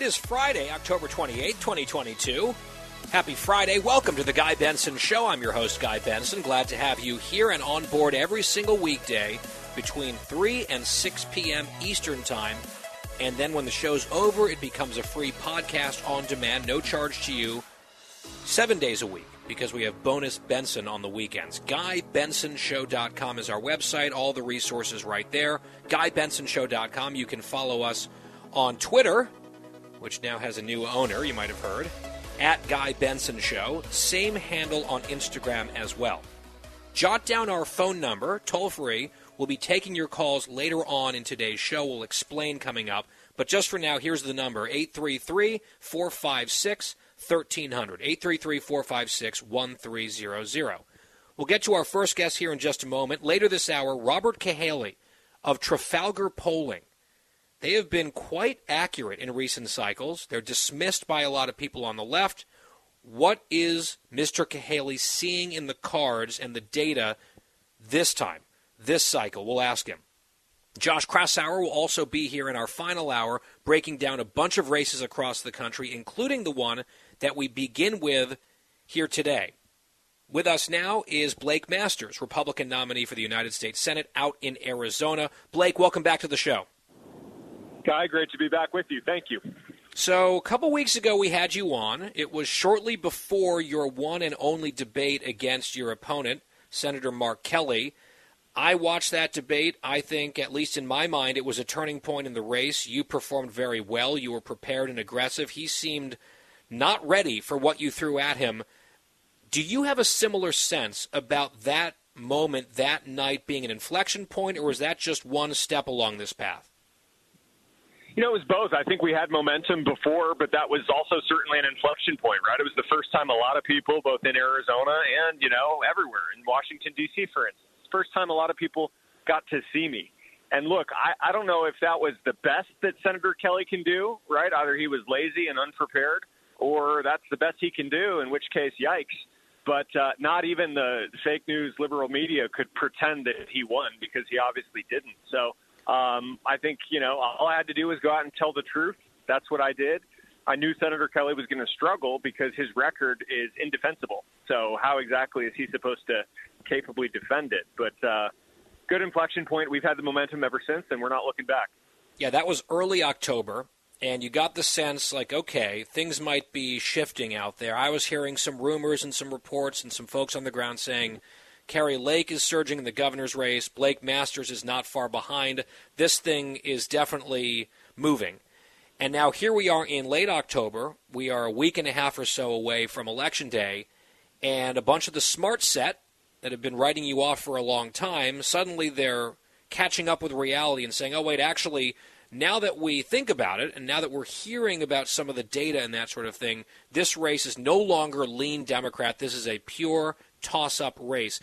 It is Friday, October 28, 2022. Happy Friday. Welcome to the Guy Benson Show. I'm your host, Guy Benson. Glad to have you here and on board every single weekday between 3 and 6 p.m. Eastern Time. And then when the show's over, it becomes a free podcast on demand, no charge to you, seven days a week because we have bonus Benson on the weekends. GuyBensonShow.com is our website. All the resources right there. GuyBensonShow.com. You can follow us on Twitter, which now has a new owner, you might have heard, at Guy Benson Show. Same handle on Instagram as well. Jot down our phone number, toll free. We'll be taking your calls later on in today's show. We'll explain coming up. But just for now, here's the number 833 456 1300. 833 456 1300. We'll get to our first guest here in just a moment. Later this hour, Robert Cahaly of Trafalgar Polling. They have been quite accurate in recent cycles. They're dismissed by a lot of people on the left. What is Mr. Cahaly seeing in the cards and the data this time, this cycle? We'll ask him. Josh Kraushaar will also be here in our final hour, breaking down a bunch of races across the country, including the one that we begin with here today. With us now is Blake Masters, Republican nominee for the United States Senate out in Arizona. Blake, welcome back to the show. Guy, great to be back with you. Thank you. So, a couple weeks ago, we had you on. It was shortly before your one and only debate against your opponent, Senator Mark Kelly. I watched that debate. I think, at least in my mind, it was a turning point in the race. You performed very well. You were prepared and aggressive. He seemed not ready for what you threw at him. Do you have a similar sense about that moment, that night being an inflection point, or is that just one step along this path? You know, it was both. I think we had momentum before, but that was also certainly an inflection point, right? It was the first time a lot of people, both in Arizona and, you know, everywhere in Washington, D.C., for instance, first time a lot of people got to see me. And look, I, I don't know if that was the best that Senator Kelly can do, right? Either he was lazy and unprepared, or that's the best he can do, in which case, yikes. But uh, not even the fake news liberal media could pretend that he won because he obviously didn't. So, um, I think, you know, all I had to do was go out and tell the truth. That's what I did. I knew Senator Kelly was going to struggle because his record is indefensible. So how exactly is he supposed to capably defend it? But uh, good inflection point. We've had the momentum ever since, and we're not looking back. Yeah, that was early October, and you got the sense like, okay, things might be shifting out there. I was hearing some rumors and some reports and some folks on the ground saying – Kari Lake is surging in the governor's race. Blake Masters is not far behind. This thing is definitely moving. And now here we are in late October. We are a week and a half or so away from Election Day, and a bunch of the smart set that have been writing you off for a long time, suddenly they're catching up with reality and saying, oh, wait, actually, now that we think about it, and now that we're hearing about some of the data and that sort of thing, this race is no longer lean Democrat. This is a pure toss up race.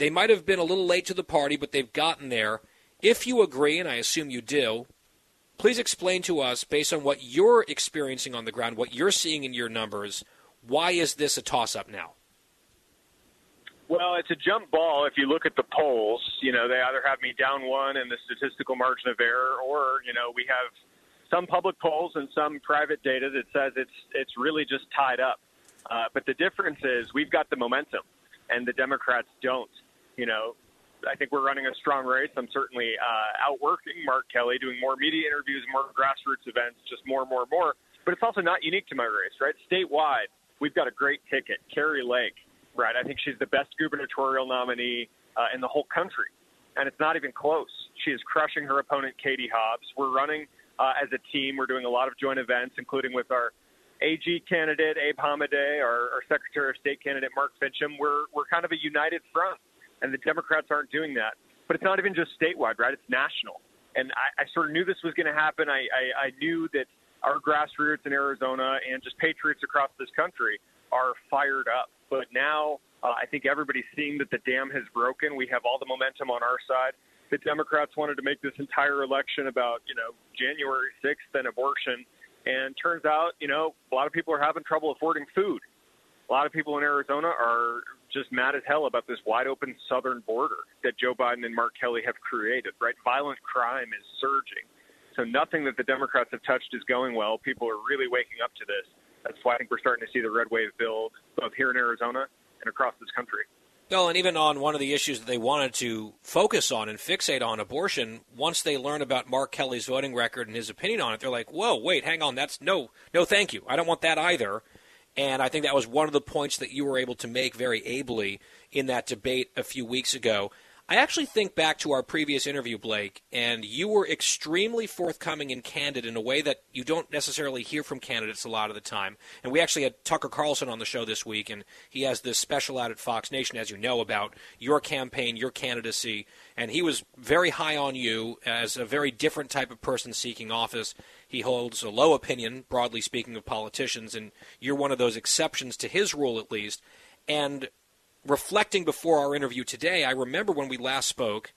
They might have been a little late to the party, but they've gotten there. If you agree, and I assume you do, please explain to us, based on what you're experiencing on the ground, what you're seeing in your numbers, why is this a toss up now? Well, it's a jump ball if you look at the polls. You know, they either have me down one in the statistical margin of error, or, you know, we have some public polls and some private data that says it's it's really just tied up. Uh, but the difference is we've got the momentum, and the Democrats don't you know, I think we're running a strong race. I'm certainly uh, outworking Mark Kelly, doing more media interviews, more grassroots events, just more, more, more. But it's also not unique to my race, right? Statewide, we've got a great ticket, Kari Lake, right? I think she's the best gubernatorial nominee uh, in the whole country, and it's not even close. She is crushing her opponent, Katie Hobbs. We're running uh, as a team. We're doing a lot of joint events, including with our AG candidate Abe Hamadeh, our, our Secretary of State candidate Mark Finchem. We're we're kind of a united front and the Democrats aren't doing that. But it's not even just statewide, right? It's national. And I, I sort of knew this was going to happen. I, I, I knew that our grassroots in Arizona and just patriots across this country are fired up. But now uh, I think everybody's seeing that the dam has broken. We have all the momentum on our side. The Democrats wanted to make this entire election about, you know, January 6th and abortion. And turns out, you know, a lot of people are having trouble affording food. A lot of people in Arizona are just mad as hell about this wide open southern border that Joe Biden and Mark Kelly have created, right? Violent crime is surging. So nothing that the Democrats have touched is going well. People are really waking up to this. That's why I think we're starting to see the red wave build both here in Arizona and across this country. Well, and even on one of the issues that they wanted to focus on and fixate on abortion, once they learn about Mark Kelly's voting record and his opinion on it, they're like, "Whoa, wait, hang on, that's no, no, thank you. I don't want that either." And I think that was one of the points that you were able to make very ably in that debate a few weeks ago. I actually think back to our previous interview, Blake, and you were extremely forthcoming and candid in a way that you don't necessarily hear from candidates a lot of the time. And we actually had Tucker Carlson on the show this week, and he has this special out at Fox Nation, as you know, about your campaign, your candidacy. And he was very high on you as a very different type of person seeking office. He holds a low opinion, broadly speaking, of politicians, and you're one of those exceptions to his rule, at least. And reflecting before our interview today, I remember when we last spoke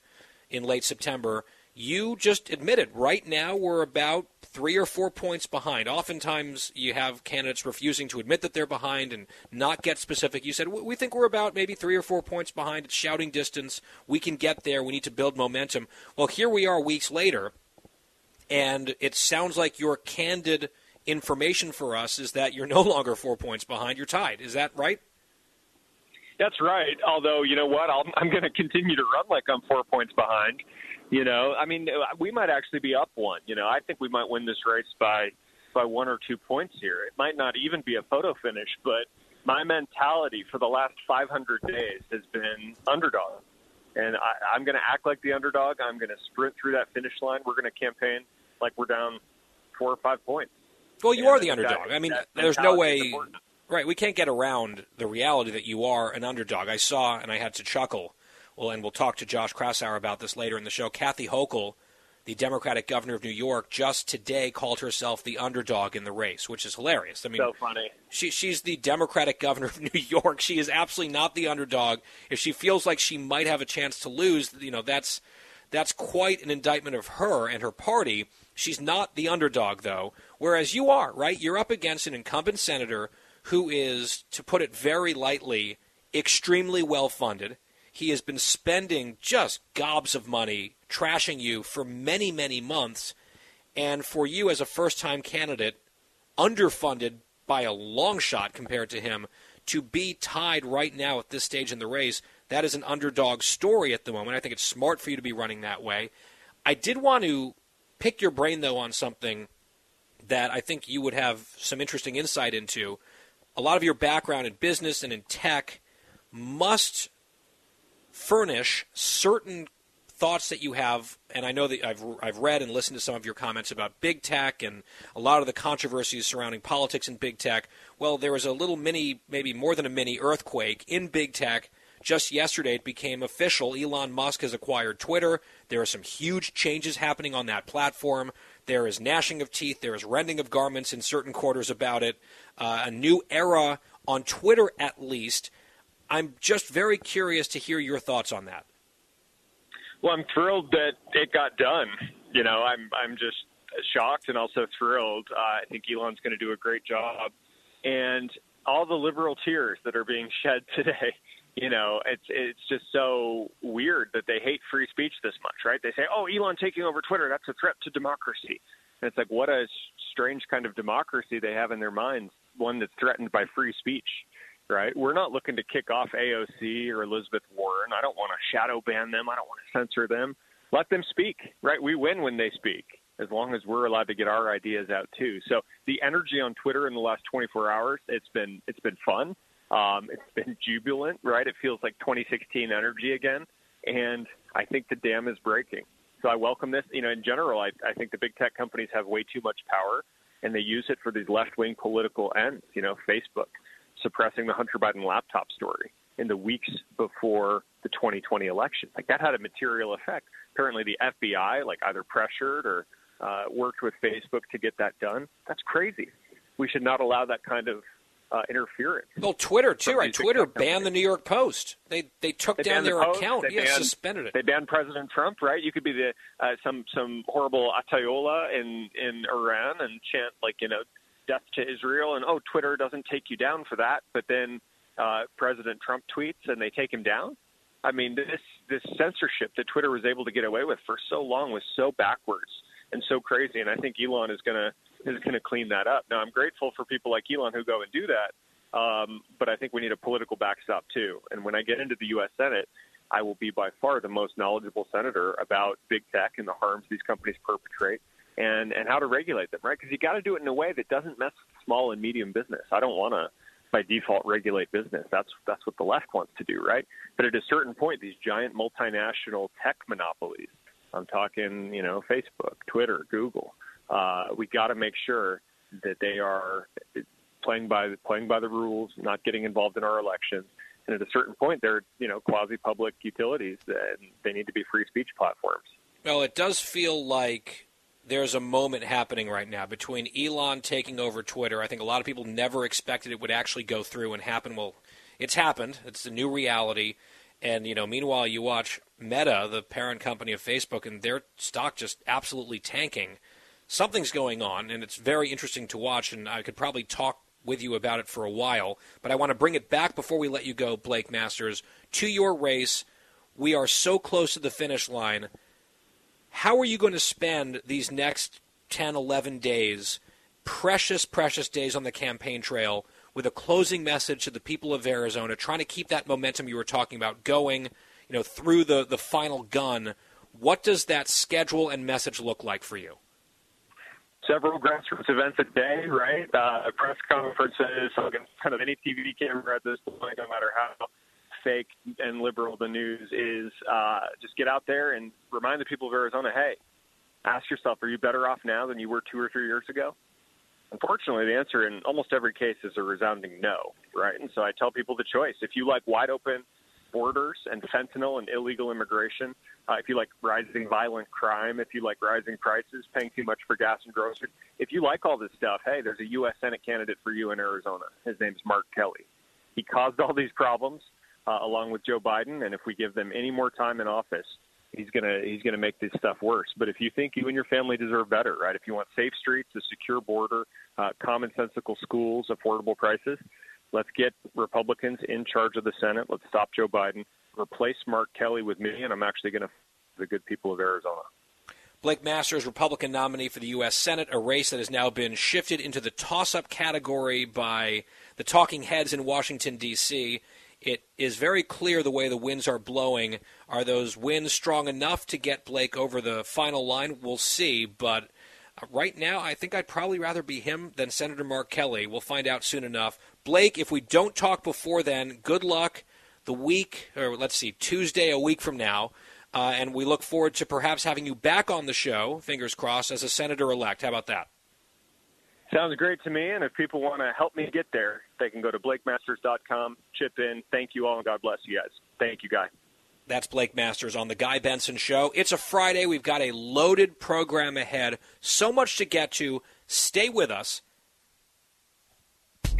in late September, you just admitted right now we're about three or four points behind. Oftentimes you have candidates refusing to admit that they're behind and not get specific. You said, we think we're about maybe three or four points behind. It's shouting distance. We can get there. We need to build momentum. Well, here we are weeks later, and it sounds like your candid information for us is that you're no longer four points behind. You're tied. Is that right? That's right. Although, you know what? I'll, I'm going to continue to run like I'm four points behind. You know, I mean, uh, we might actually be up one. You know, I think we might win this race by by one or two points here. It might not even be a photo finish, but my mentality for the last 500 days has been underdog. And I, I'm going to act like the underdog. I'm going to sprint through that finish line. We're going to campaign like we're down four or five points. Well, you and are the underdog. That, I mean, there's no way. Right, we can't get around the reality that you are an underdog. I saw, and I had to chuckle. Well, and we'll talk to Josh Kraushaar about this later in the show. Kathy Hochul, the Democratic governor of New York, just today called herself the underdog in the race, which is hilarious. I mean, so funny. She, she's the Democratic governor of New York. She is absolutely not the underdog. If she feels like she might have a chance to lose, you know, that's that's quite an indictment of her and her party. She's not the underdog, though, whereas you are, right? You're up against an incumbent senator who is, to put it very lightly, extremely well funded. He has been spending just gobs of money trashing you for many, many months. And for you as a first time candidate, underfunded by a long shot compared to him, to be tied right now at this stage in the race, that is an underdog story at the moment. I think it's smart for you to be running that way. I did want to pick your brain, though, on something that I think you would have some interesting insight into a lot of your background in business and in tech must furnish certain thoughts that you have, and I know that I've, I've read and listened to some of your comments about big tech and a lot of the controversies surrounding politics and big tech. Well, there was a little mini, maybe more than a mini earthquake in big tech. Just yesterday, it became official. Elon Musk has acquired Twitter. There are some huge changes happening on that platform. There is gnashing of teeth. There is rending of garments in certain quarters about it. Uh, a new era on Twitter, at least. I'm just very curious to hear your thoughts on that. Well, I'm thrilled that it got done. You know, I'm I'm just shocked and also thrilled. Uh, I think Elon's going to do a great job, and all the liberal tears that are being shed today you know, it's it's just so weird that they hate free speech this much, right? They say, "Oh, Elon taking over Twitter, that's a threat to democracy." And it's like, what a strange kind of democracy they have in their minds, one that's threatened by free speech, right? We're not looking to kick off AOC or Elizabeth Warren. I don't want to shadow ban them. I don't want to censor them. Let them speak, right? We win when they speak, as long as we're allowed to get our ideas out too. So the energy on Twitter in the last 24 hours, it's been it's been fun. Um, it's been jubilant, right? It feels like 2016 energy again, and I think the dam is breaking. So I welcome this. You know, in general, I, I think the big tech companies have way too much power, and they use it for these left-wing political ends. You know, Facebook suppressing the Hunter Biden laptop story. in the weeks before the 2020 election. Like that had a material effect. Apparently, the FBI like either pressured or uh, worked with Facebook to get that done. That's crazy. We should not allow that kind of uh, interference. Well, Twitter too, right? Twitter banned the New York Post. They they took they down their the account. They yeah, banned, suspended it. They banned President Trump, right? You could be the uh, some some horrible Ayatollah in in Iran and chant like you know death to Israel, and oh, Twitter doesn't take you down for that, but then uh, President Trump tweets and they take him down. I mean, this this censorship that Twitter was able to get away with for so long was so backwards and so crazy, and I think Elon is gonna is going to clean that up. Now, I'm grateful for people like Elon who go and do that, um, but I think we need a political backstop too. And when I get into the U.S. Senate, I will be by far the most knowledgeable senator about big tech and the harms these companies perpetrate and and how to regulate them, right? Because you got to do it in a way that doesn't mess with small and medium business. I don't want to by default regulate business. That's that's what the left wants to do, right? But at a certain point, these giant multinational tech monopolies. I'm talking, you know, Facebook, Twitter, Google uh, we got to make sure that they are playing by playing by the rules, not getting involved in our elections. And at a certain point, they're you know quasi public utilities, and they need to be free speech platforms. Well, it does feel like there's a moment happening right now between Elon taking over Twitter. I think a lot of people never expected it would actually go through and happen. Well, it's happened. It's the new reality. And you know, meanwhile, you watch Meta, the parent company of Facebook, and their stock just absolutely tanking something's going on, and it's very interesting to watch. And I could probably talk with you about it for a while, but I want to bring it back before we let you go, Blake Masters, to your race. We are so close to the finish line. How are you going to spend these next 10, 11 days, precious, precious days on the campaign trail, with a closing message to the people of Arizona, trying to keep that momentum you were talking about going, you know, through the, the final gun? What does that schedule and message look like for you? Several grassroots events a day, right? Uh, press conferences, kind of any TV camera at this point, no matter how fake and liberal the news is, uh, just get out there and remind the people of Arizona, hey, ask yourself, are you better off now than you were two or three years ago? Unfortunately, the answer in almost every case is a resounding no, right? And so I tell people the choice. If you like wide open borders and fentanyl and illegal immigration, uh, if you like rising violent crime, if you like rising prices, paying too much for gas and groceries, if you like all this stuff, hey, there's a U.S. Senate candidate for you in Arizona. His name's Mark Kelly. He caused all these problems uh, along with Joe Biden, and if we give them any more time in office, he's gonna he's gonna make this stuff worse. But if you think you and your family deserve better, right? If you want safe streets, a secure border, uh, commonsensical schools, affordable prices, Let's get Republicans in charge of the Senate. Let's stop Joe Biden. Replace Mark Kelly with me, and I'm actually going to the good people of Arizona. Blake Masters, Republican nominee for the U.S. Senate, a race that has now been shifted into the toss up category by the talking heads in Washington, D.C. It is very clear the way the winds are blowing. Are those winds strong enough to get Blake over the final line? We'll see. But uh, right now, I think I'd probably rather be him than Senator Mark Kelly. We'll find out soon enough. Blake, if we don't talk before then, good luck the week, or let's see, Tuesday, a week from now. Uh, and we look forward to perhaps having you back on the show, fingers crossed, as a senator elect. How about that? Sounds great to me. And if people want to help me get there, they can go to blakemasters.com, chip in. Thank you all, and God bless you guys. Thank you, Guy. That's Blake Masters on The Guy Benson Show. It's a Friday. We've got a loaded program ahead. So much to get to. Stay with us.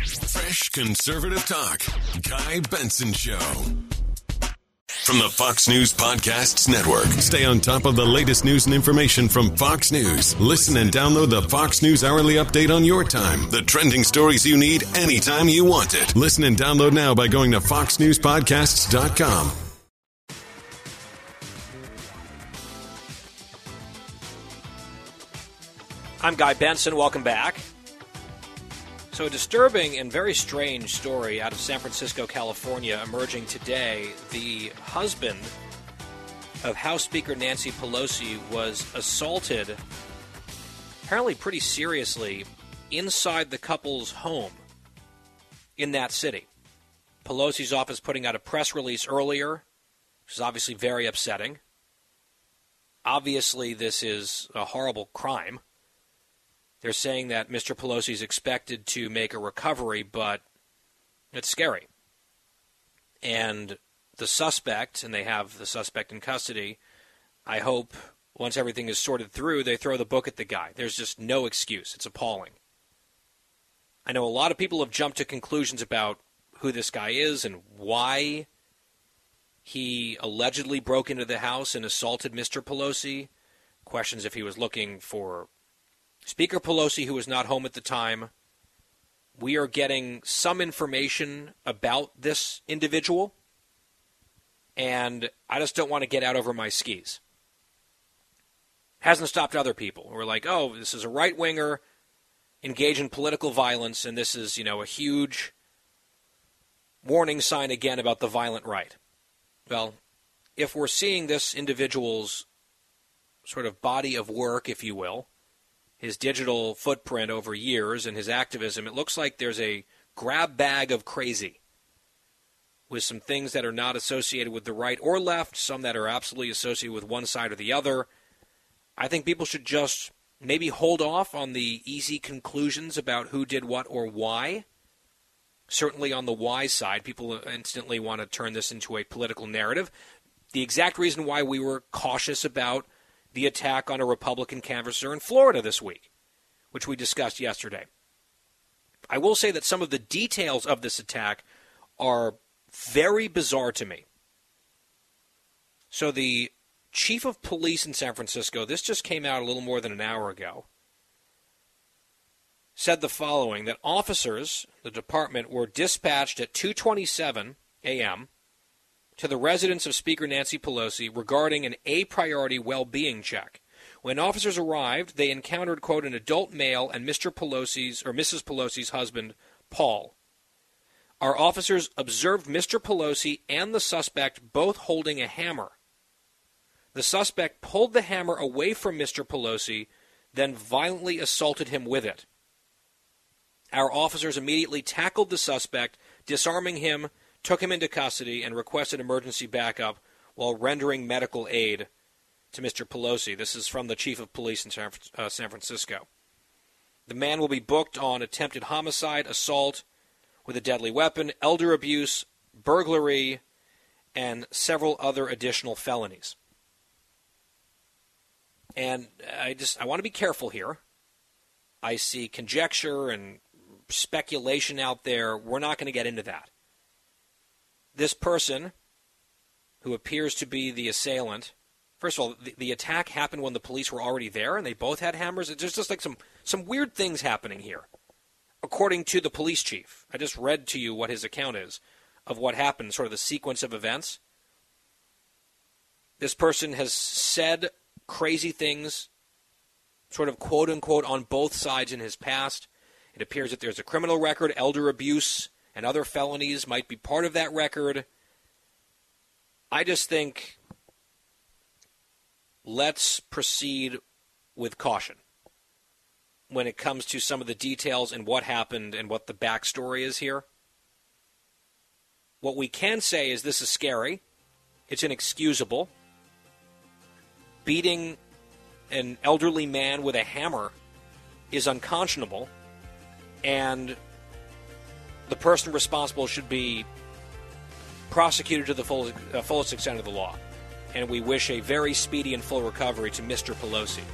Fresh conservative talk. Guy Benson Show. From the Fox News Podcasts Network. Stay on top of the latest news and information from Fox News. Listen and download the Fox News Hourly Update on your time. The trending stories you need anytime you want it. Listen and download now by going to foxnewspodcasts.com. I'm Guy Benson. Welcome back. So, a disturbing and very strange story out of San Francisco, California, emerging today. The husband of House Speaker Nancy Pelosi was assaulted, apparently pretty seriously, inside the couple's home in that city. Pelosi's office putting out a press release earlier, which is obviously very upsetting. Obviously, this is a horrible crime. They're saying that Mr. Pelosi is expected to make a recovery, but it's scary. and the suspect, and they have the suspect in custody. I hope once everything is sorted through, they throw the book at the guy. There's just no excuse. It's appalling. I know a lot of people have jumped to conclusions about who this guy is and why he allegedly broke into the house and assaulted Mr. Pelosi. Questions if he was looking for Speaker Pelosi, who was not home at the time. We are getting some information about this individual, and I just don't want to get out over my skis. Hasn't stopped other people. We're like, oh, this is a right winger engage in political violence, and this is, you know, a huge warning sign again about the violent right. Well, if we're seeing this individual's sort of body of work, if you will, his digital footprint over years and his activism, it looks like there's a grab bag of crazy with some things that are not associated with the right or left, some that are absolutely associated with one side or the other. I think people should just maybe hold off on the easy conclusions about who did what or why. Certainly on the why side, people instantly want to turn this into a political narrative. The exact reason why we were cautious about the attack on a Republican canvasser in Florida this week, which we discussed yesterday. I will say that some of the details of this attack are very bizarre to me. So the chief of police in San Francisco, this just came out a little more than an hour ago, said the following that officers, the department, were dispatched at 2:27 a.m. to the residence of Speaker Nancy Pelosi regarding an a priority well-being check. When officers arrived, they encountered quote an adult male and Mr. Pelosi's or Mrs. Pelosi's husband, Paul. Our officers observed Mr. Pelosi and the suspect both holding a hammer. The suspect pulled the hammer away from Mr. Pelosi, then violently assaulted him with it. Our officers immediately tackled the suspect, disarming him, took him into custody, and requested emergency backup while rendering medical aid to Mr. Pelosi. This is from the chief of police in San, uh, San Francisco. The man will be booked on attempted homicide, assault with a deadly weapon, elder abuse, burglary, and several other additional felonies. And I just I want to be careful here. I see conjecture and speculation out there. We're not going to get into that. This person, who appears to be the assailant, first of all, the, the attack happened when the police were already there, and they both had hammers. There's just like some some weird things happening here, according to the police chief. I just read to you what his account is of what happened, sort of the sequence of events. This person has said crazy things, sort of quote unquote, on both sides in his past. It appears that there's a criminal record, elder abuse, and other felonies might be part of that record. I just think let's proceed with caution when it comes to some of the details and what happened and what the backstory is here. What we can say is this is scary. It's inexcusable beating an elderly man with a hammer is unconscionable, and the person responsible should be prosecuted to the full, uh, fullest extent of the law. And we wish a very speedy and full recovery to Mr. Pelosi.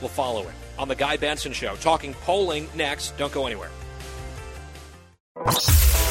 We'll follow it on The Guy Benson Show. Talking polling next. Don't go anywhere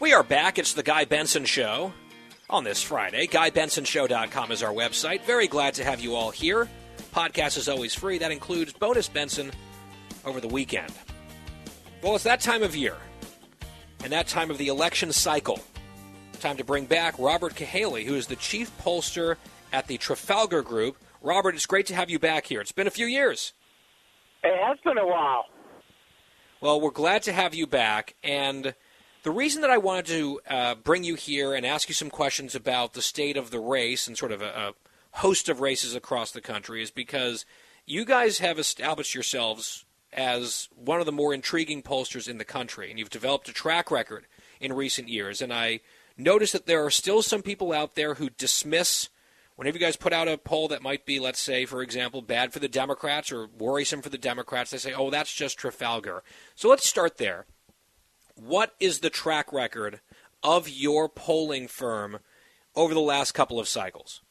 We are back. It's the Guy Benson Show on this Friday. GuyBensonShow.com is our website. Very glad to have you all here. Podcast is always free. That includes Bonus Benson over the weekend. Well, it's that time of year and that time of the election cycle. Time to bring back Robert Cahaly, who is the chief pollster at the Trafalgar Group. Robert, it's great to have you back here. It's been a few years. It has been a while. Well, we're glad to have you back. And the reason that I wanted to uh, bring you here and ask you some questions about the state of the race and sort of a, a host of races across the country is because you guys have established yourselves as one of the more intriguing pollsters in the country, and you've developed a track record in recent years. And I notice that there are still some people out there who dismiss whenever you guys put out a poll that might be, let's say, for example, bad for the Democrats or worrisome for the Democrats, they say, oh, that's just Trafalgar. So let's start there. What is the track record of your polling firm over the last couple of cycles?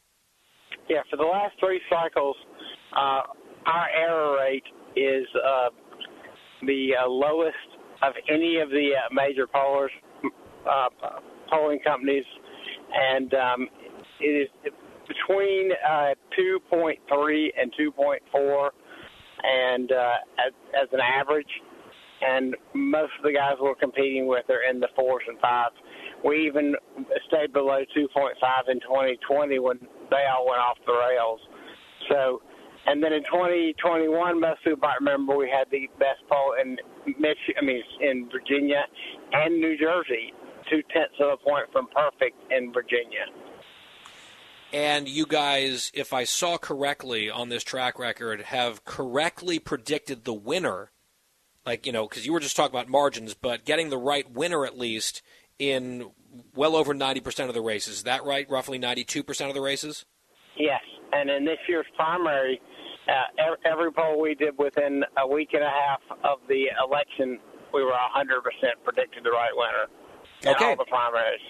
Yeah, for the last three cycles, uh, our error rate is uh, the uh, lowest of any of the uh, major pollers, uh, polling companies, and um, it is between uh, 2.3 and 2.4, and as, as an average. And most of the guys we're competing with are in the fours and fives. We even stayed below 2.5 in 2020 when they all went off the rails. So, and then in 2021, most people might remember we had the best poll in Michigan, I mean, in Virginia and New Jersey, two tenths of a point from perfect in Virginia. And you guys, if I saw correctly on this track record, have correctly predicted the winner. Like, you know, because you were just talking about margins, but getting the right winner at least in well over 90% of the races. Is that right? Roughly 92% of the races? Yes. And in this year's primary, uh, every poll we did within a week and a half of the election, we were 100% predicted the right winner. Okay. all the primaries.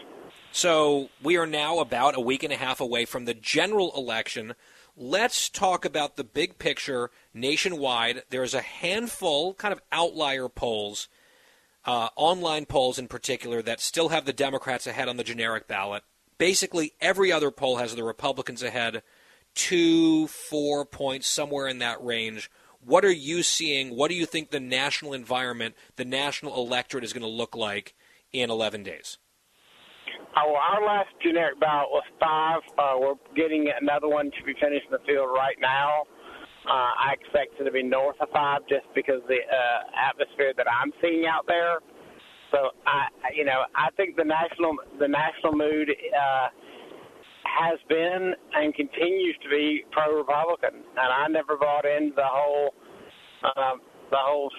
So we are now about a week and a half away from the general election. Let's talk about the big picture nationwide. There's a handful, kind of outlier polls, uh, online polls in particular, that still have the Democrats ahead on the generic ballot. Basically, every other poll has the Republicans ahead, two, four points, somewhere in that range. What are you seeing? What do you think the national environment, the national electorate is going to look like in 11 days? Oh, our last generic ballot was five. Uh, we're getting another one to be finished in the field right now. Uh, I expect it to be north of five just because the uh, atmosphere that I'm seeing out there. So I, you know, I think the national the national mood uh, has been and continues to be pro-Republican, and I never bought into the whole uh, the whole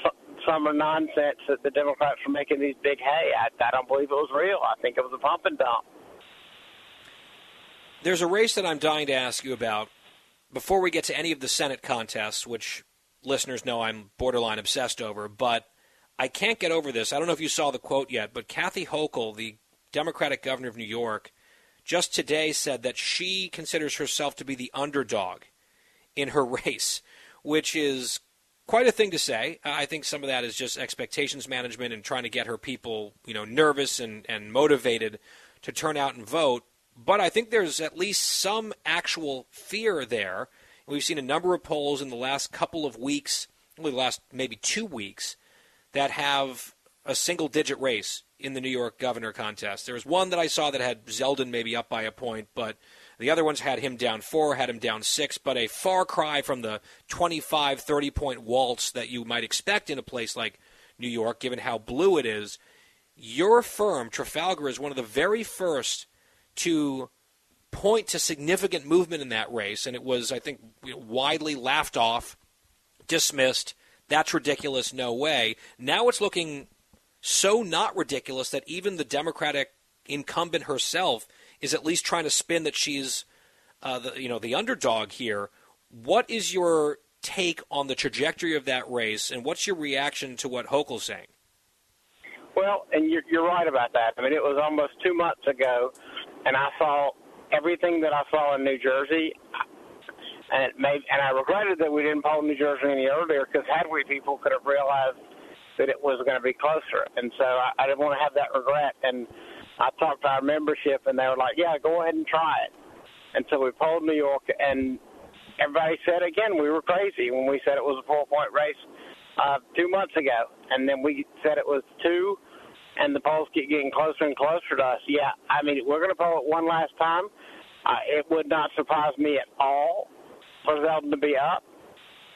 summer nonsense that the Democrats were making these big hay. I, I don't believe it was real. I think it was a pump and dump. There's a race that I'm dying to ask you about before we get to any of the Senate contests, which listeners know I'm borderline obsessed over, but I can't get over this. I don't know if you saw the quote yet, but Kathy Hochul, the Democratic governor of New York, just today said that she considers herself to be the underdog in her race, which is quite a thing to say. Uh, I think some of that is just expectations management and trying to get her people, you know, nervous and, and motivated to turn out and vote. But I think there's at least some actual fear there. We've seen a number of polls in the last couple of weeks, only the last maybe two weeks, that have a single digit race in the New York governor contest. There was one that I saw that had Zeldin maybe up by a point, but the other ones had him down four, had him down six, but a far cry from the 25, 30 point waltz that you might expect in a place like New York, given how blue it is. Your firm, Trafalgar, is one of the very first to point to significant movement in that race, and it was, I think, widely laughed off, dismissed. That's ridiculous, no way. Now it's looking so not ridiculous that even the Democratic incumbent herself is at least trying to spin that she's uh, the you know the underdog here. What is your take on the trajectory of that race, and what's your reaction to what Hochul's saying? Well, and you're, you're right about that. I mean, it was almost two months ago, and I saw everything that I saw in New Jersey, and it made, and I regretted that we didn't poll New Jersey any earlier because had we, people could have realized that it was going to be closer, and so I, I didn't want to have that regret. And I talked to our membership, and they were like, "Yeah, go ahead and try it." And so we polled New York, and everybody said again we were crazy when we said it was a four-point race uh, two months ago, and then we said it was two, and the polls keep getting closer and closer to us. Yeah, I mean we're going to poll it one last time, Uh, it would not surprise me at all for Zeldin to be up.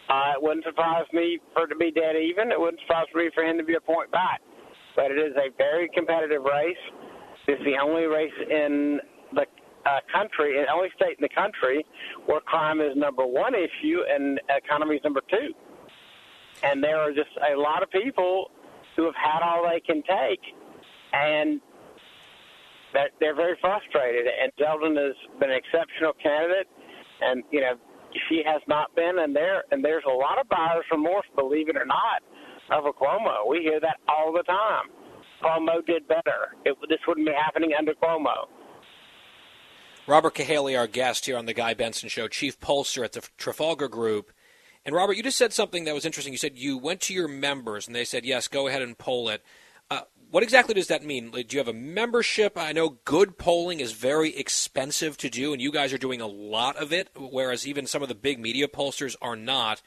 Uh, it wouldn't surprise me for it to be dead even. It wouldn't surprise me for him to be a point back. But it is a very competitive race. It's the only race in the uh, country, the only state in the country where crime is number one issue and economy is number two. And there are just a lot of people who have had all they can take, and that they're very frustrated. And Zeldin has been an exceptional candidate, and you know she has not been. And there and there's a lot of buyer's remorse, believe it or not, over Cuomo. We hear that all the time. Cuomo did better. It, this wouldn't be happening under Cuomo. Robert Cahaly, our guest here on the Guy Benson Show, chief pollster at the Trafalgar Group. And Robert, you just said something that was interesting. You said you went to your members and they said, yes, go ahead and poll it. Uh, what exactly does that mean? Do you have a membership? I know good polling is very expensive to do, and you guys are doing a lot of it, whereas even some of the big media pollsters are not.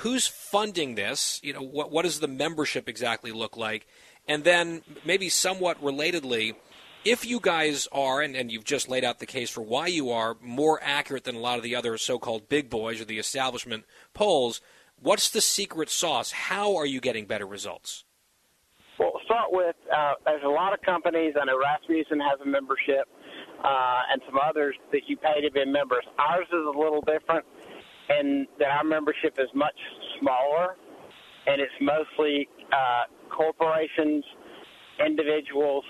Who's funding this? You know, what, what does the membership exactly look like? And then, maybe somewhat relatedly, if you guys are, and, and you've just laid out the case for why you are more accurate than a lot of the other so called big boys or the establishment polls, what's the secret sauce? How are you getting better results? Well, we'll start with uh, there's a lot of companies. I know Rasmussen has a membership, uh, and some others that you pay to be members. Ours is a little different in that our membership is much smaller, and it's mostly uh, corporations, individuals,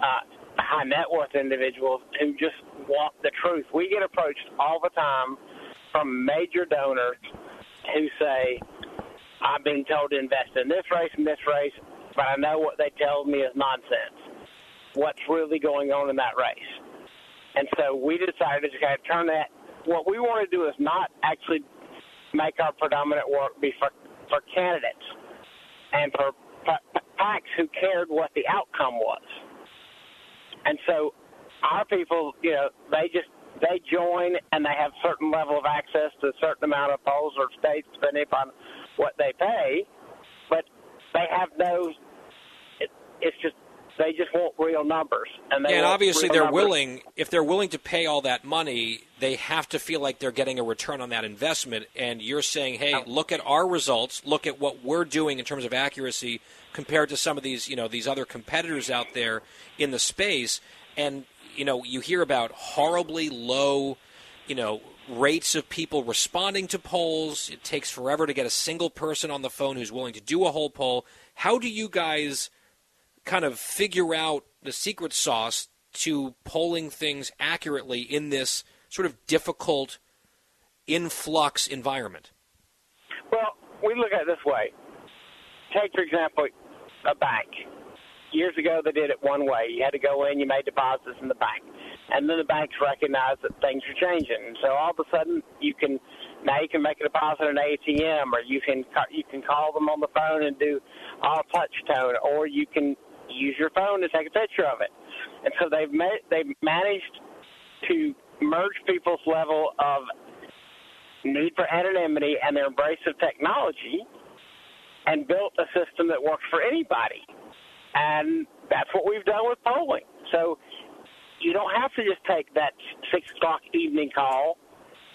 uh, high net worth individuals who just want the truth. We get approached all the time from major donors who say, I'm being told to invest in this race and this race, but I know what they tell me is nonsense. What's really going on in that race? And so we decided to kind of turn that. What we want to do is not actually make our predominant work be for, for candidates and for PACs who cared what the outcome was. And so our people, you know, they just they join and they have certain level of access to a certain amount of polls or states depending upon what they pay, but they have no. It, it's just they just want real numbers, and they and obviously they're numbers. willing. If they're willing to pay all that money, they have to feel like they're getting a return on that investment. And you're saying, hey, look at our results. Look at what we're doing in terms of accuracy compared to some of these, you know, these other competitors out there in the space. And you know, you hear about horribly low, you know, rates of people responding to polls. It takes forever to get a single person on the phone who's willing to do a whole poll. How do you guys kind of figure out the secret sauce to polling things accurately in this sort of difficult influx environment? Well, we look at it this way. Take, for example, a bank. Years ago, they did it one way. You had to go in, you made deposits in the bank. And then the banks recognized that things were changing. So all of a sudden, you can now you can make a deposit in an ATM, or you can you can call them on the phone and do all touch tone, or you can use your phone to take a picture of it. And so they've ma- they've managed to merge people's level of need for anonymity and their embrace of technology and built a system that works for anybody. And that's what we've done with polling. So you don't have to just take that six o'clock evening call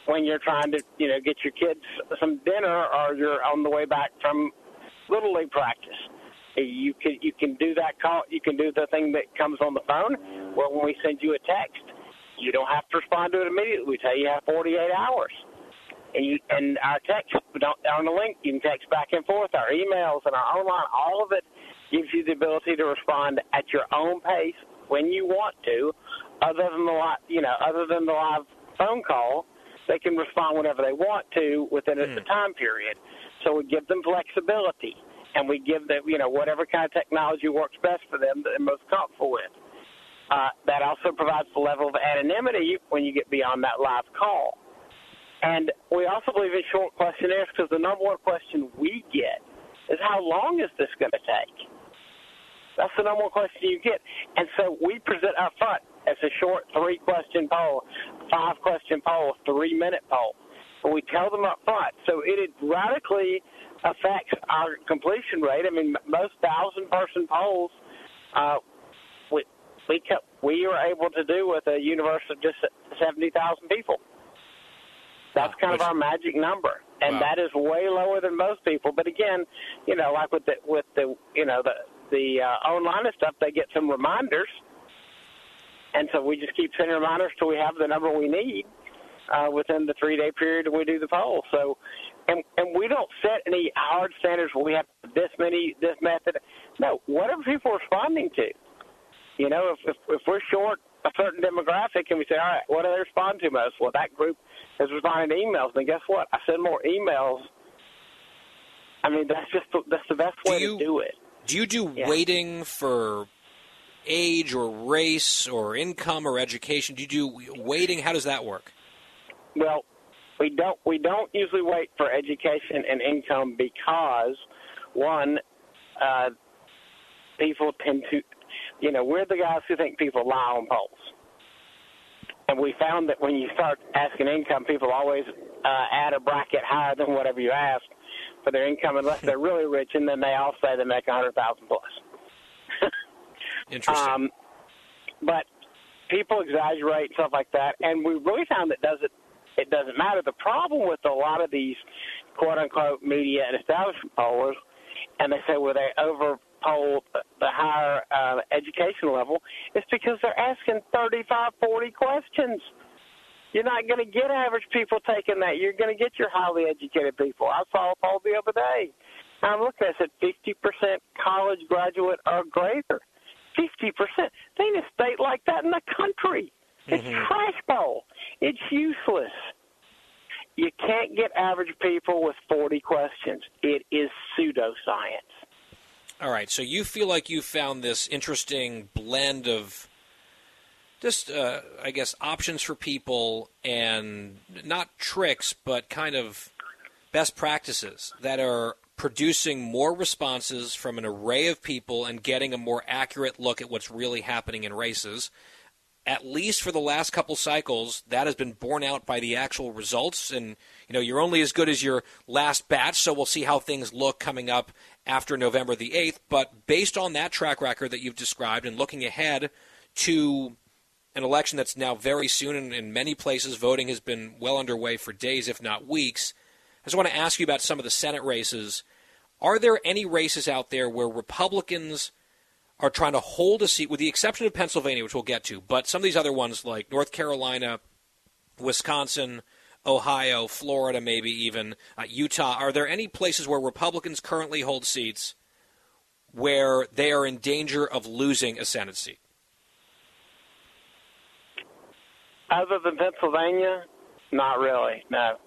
when you're trying to, you know, get your kids some dinner or you're on the way back from little league practice. You can you can do that call. You can do the thing that comes on the phone. Well, when we send you a text, you don't have to respond to it immediately. We tell you you have 48 hours, and you and our text on the link you can text back and forth. Our emails and our online, all of it gives you the ability to respond at your own pace when you want to. Other than the li- you know, other than the live phone call, they can respond whenever they want to within a Hmm. time period. So we give them flexibility and we give them, you know, whatever kind of technology works best for them that they're most comfortable with. Uh, that also provides the level of anonymity when you get beyond that live call. And we also believe in short questionnaires because the number one question we get is how long is this going to take? That's the number one question you get. And so we present up front as a short three question poll, five question poll, three minute poll. We tell them up front. So it radically affects our completion rate. I mean, most thousand person polls, uh, we kept, we were able to do with a universe of just seventy thousand people. That's kind Which- of our magic number, and Wow. that is way lower than most people. But again, you know, like with the with the you know the the uh, online and stuff, they get some reminders, and so we just keep sending reminders till we have the number we need uh, within the three day period we do the poll. So, and and we don't set any hard standards where we have this many this method. No, whatever people are responding to. You know, if if, if we're short a certain demographic and we say, all right, what do they respond to most? Well, that group is responding to emails. Then guess what? I send more emails. I mean, that's just the, that's the best way do you- to do it. Do you do Yeah. weighting for age or race or income or education? Do you do weighting? How does that work? Well, we don't we don't usually weight for education and income because one, uh, people tend to, you know, we're the guys who think people lie on polls, and we found that when you start asking income, people always uh, add a bracket higher than whatever you ask for their income, unless they're really rich, and then they all say they make a hundred thousand plus. Interesting. Um, but people exaggerate stuff like that, and we really found that doesn't it doesn't matter. The problem with a lot of these quote unquote media and establishment pollers, and they say well they over poll the higher uh, education level, is because they're asking 35, 40 questions. You're not going to get average people taking that. You're going to get your highly educated people. I saw a poll the other day. I'm looking at it, said 50% college graduate or greater. 50%. There ain't a state like that in the country. It's trash ball. It's useless. You can't get average people with 40 questions. It is pseudoscience. All right, so you feel like you found this interesting blend of just, uh, I guess, options for people and not tricks, but kind of best practices that are producing more responses from an array of people and getting a more accurate look at what's really happening in races. At least for the last couple cycles, that has been borne out by the actual results. And, you know, you're only as good as your last batch, so we'll see how things look coming up after November the 8th. But based on that track record that you've described and looking ahead to an election that's now very soon, and in many places, voting has been well underway for days, if not weeks. I just want to ask you about some of the Senate races. Are there any races out there where Republicans are trying to hold a seat, with the exception of Pennsylvania, which we'll get to, but some of these other ones like North Carolina, Wisconsin, Ohio, Florida, maybe even uh, Utah? Are there any places where Republicans currently hold seats where they are in danger of losing a Senate seat? Other than Pennsylvania, not really. No.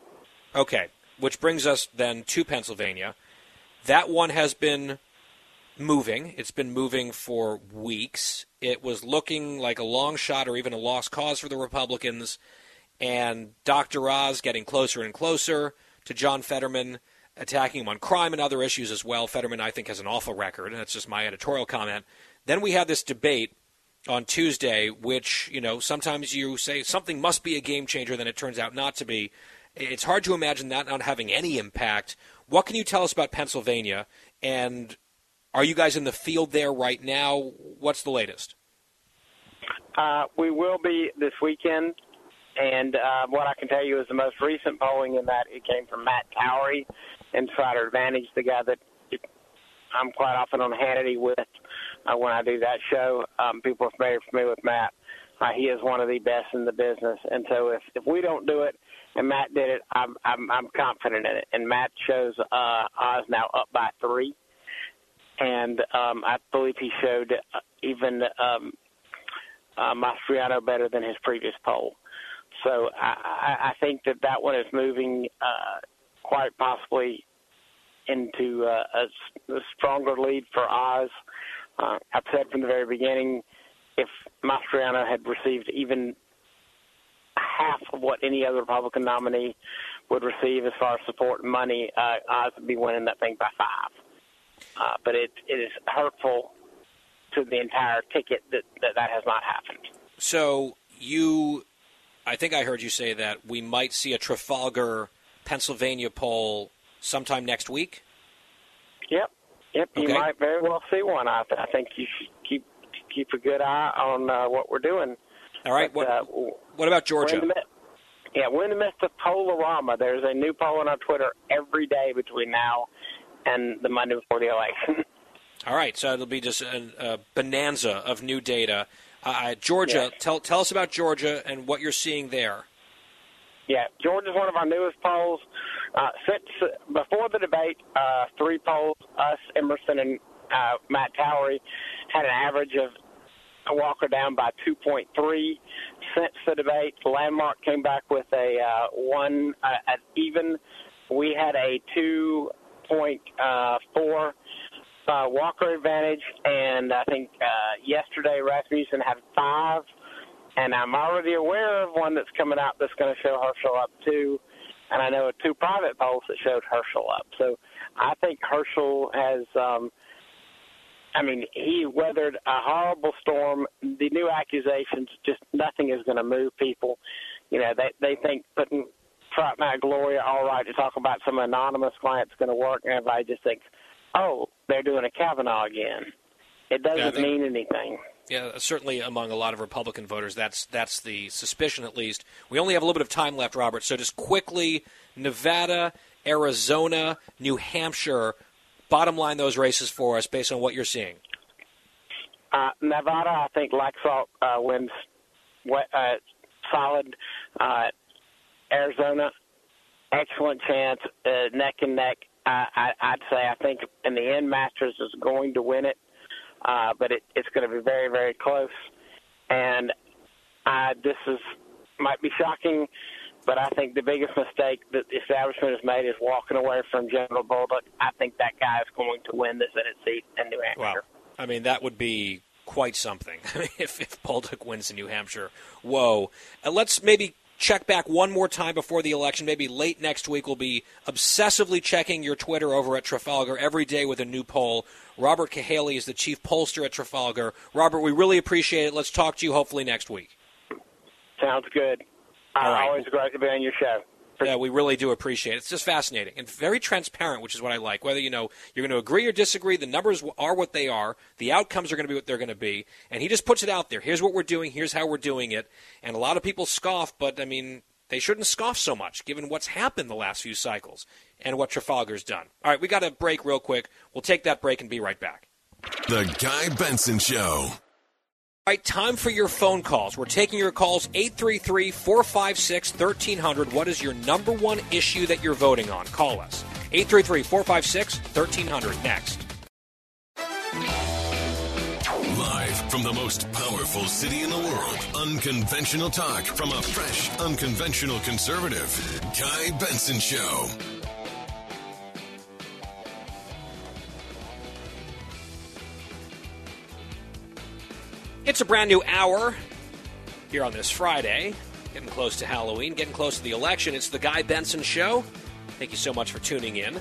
Okay, which brings us then to Pennsylvania. That one has been moving. It's been moving for weeks. It was looking like a long shot or even a lost cause for the Republicans. And Dr. Oz getting closer and closer to John Fetterman, attacking him on crime and other issues as well. Fetterman, I think, has an awful record, and that's just my editorial comment. Then we had this debate on Tuesday, which, you know, sometimes you say something must be a game changer, then it turns out not to be. It's hard to imagine that not having any impact. What can you tell us about Pennsylvania? And are you guys in the field there right now? What's the latest? Uh, we will be this weekend, and uh, what I can tell you is the most recent polling in that it came from Matt Towery, Insider Advantage, the guy that I'm quite often on Hannity with uh, when I do that show. Um, people are familiar, familiar with Matt. Uh, he is one of the best in the business, and so if if we don't do it and Matt did it, I'm I'm, I'm confident in it. And Matt shows uh, Oz now up by three, and um, I believe he showed uh, even um, uh, Mastriano better than his previous poll. So I, I, think that that one is moving uh, quite possibly into uh, a, a stronger lead for Oz. Uh, I've said from the very beginning, if Mastriano had received even half of what any other Republican nominee would receive as far as support and money, uh, Oz would be winning that thing by five. Uh, but it, it is hurtful to the entire ticket that, that that has not happened. So you, I think I heard you say that we might see a Trafalgar, Pennsylvania poll sometime next week. Yep, yep. You Okay. might very well see one. I, I think you should keep keep a good eye on uh, what we're doing. All right. But, what, uh, what about we're Georgia? the yeah, we're in the midst of Polorama. There's a new poll on our Twitter every day between now and the Monday before the election. All right, so it'll be just a, a bonanza of new data. Uh, Georgia, tell tell us about Georgia and what you're seeing there. Yeah, Georgia's one of our newest polls. Uh, since before the debate, uh, three polls, us, Emerson, and uh, Matt Towery, had an average of Walker down by 2.3. Since the debate, Landmark came back with a uh, one uh, at even. We had a 2.4 uh, Walker advantage, and I think uh, yesterday Rasmussen had five. And I'm already aware of one that's coming out that's going to show Herschel up too. And I know two private polls that showed Herschel up. So I think Herschel has. Um, I mean, he weathered a horrible storm. The new accusations, just nothing is going to move people. You know, they they think putting Trump Matt Gloria Allred to talk about some anonymous client's going to work, and everybody just thinks, oh, they're doing a Kavanaugh again. It doesn't Yeah, think- mean anything. Yeah, certainly among a lot of Republican voters, that's that's the suspicion at least. We only have a little bit of time left, Robert. So just quickly, Nevada, Arizona, New Hampshire. Bottom line, those races for us based on what you're seeing. Uh, Nevada, I think Laxalt uh, wins uh, solid. Uh, Arizona, excellent chance, uh, neck and neck. I, I, I'd say I think in the end, Masters is going to win it, uh, but it, it's going to be very, very close. And uh, this is might be shocking, but I think the biggest mistake that the establishment has made is walking away from General Bolduc. I think that guy is going to win the Senate seat in New Hampshire. Wow. I mean, that would be quite something if, if Bolduc wins in New Hampshire. Whoa. And let's maybe check back one more time before the election. Maybe late next week, we'll be obsessively checking your Twitter over at Trafalgar every day with a new poll. Robert Cahaly is the chief pollster at Trafalgar. Robert, we really appreciate it. Let's talk to you hopefully next week. Sounds good. All right. Always great to be on your show. Yeah, we really do appreciate it. It's just fascinating and very transparent, which is what I like. Whether you know you're going to agree or disagree, the numbers are what they are. The outcomes are going to be what they're going to be, and he just puts it out there. Here's what we're doing. Here's how we're doing it. And a lot of people scoff, but I mean, they shouldn't scoff so much given what's happened the last few cycles and what Trafalgar's done. All right, we got a break real quick. We'll take that break and be right back. The Guy Benson Show. All right, time for your phone calls. We're taking your calls 833 456 1300. What is your number one issue that you're voting on? Call us. 833 456 1300. Next. Live from the most powerful city in the world. Unconventional talk from a fresh, unconventional conservative. Guy Benson Show. It's a brand new hour here on this Friday. Getting close to Halloween, getting close to the election. It's the Guy Benson Show. Thank you so much for tuning in.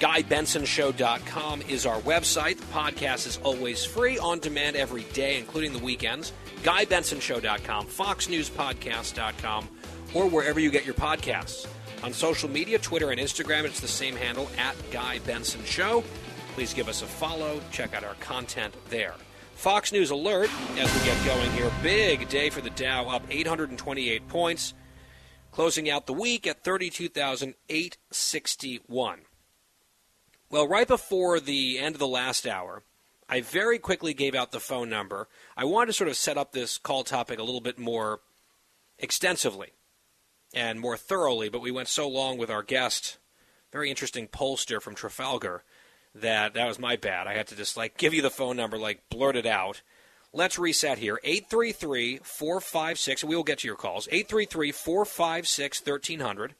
GuyBensonShow.com is our website. The podcast is always free, on demand every day, including the weekends. GuyBensonShow.com, FoxNewsPodcast.com, or wherever you get your podcasts. On social media, Twitter and Instagram, it's the same handle, at Guy Benson Show. Please give us a follow. Check out our content there. Fox News Alert as we get going here. Big day for the Dow, up 828 points, closing out the week at 32,861. Well, right before the end of the last hour, I very quickly gave out the phone number. I wanted to sort of set up this call topic a little bit more extensively and more thoroughly, but we went so long with our guest, very interesting pollster from Trafalgar, that that was my bad. I had to just like give you the phone number, like blurt it out. Let's reset here. 833 456, we will get to your calls. 833 456 1300.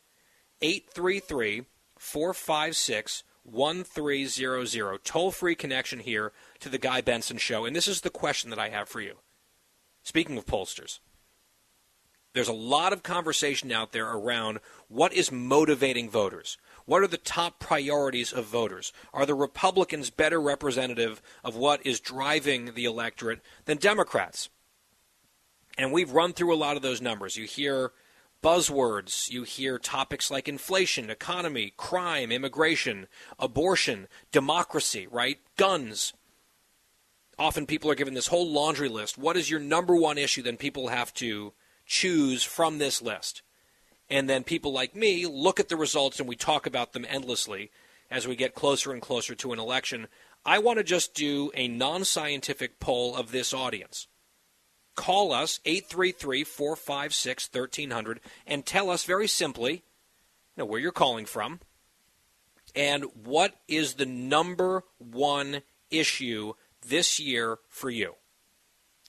833 456 1300. Toll free connection here to the Guy Benson Show. And this is the question that I have for you. Speaking of pollsters, there's a lot of conversation out there around what is motivating voters. What are the top priorities of voters? Are the Republicans better representative of what is driving the electorate than Democrats? And we've run through a lot of those numbers. You hear buzzwords, you hear topics like inflation, economy, crime, immigration, abortion, democracy, right? Guns. often people are given this whole laundry list. What is your number one issue? Then people have to choose from this list. And then people like me look at the results and we talk about them endlessly as we get closer and closer to an election. I want to just do a non scientific poll of this audience. Call us 833 456 1300 and tell us very simply you know, where you're calling from and what is the number one issue this year for you.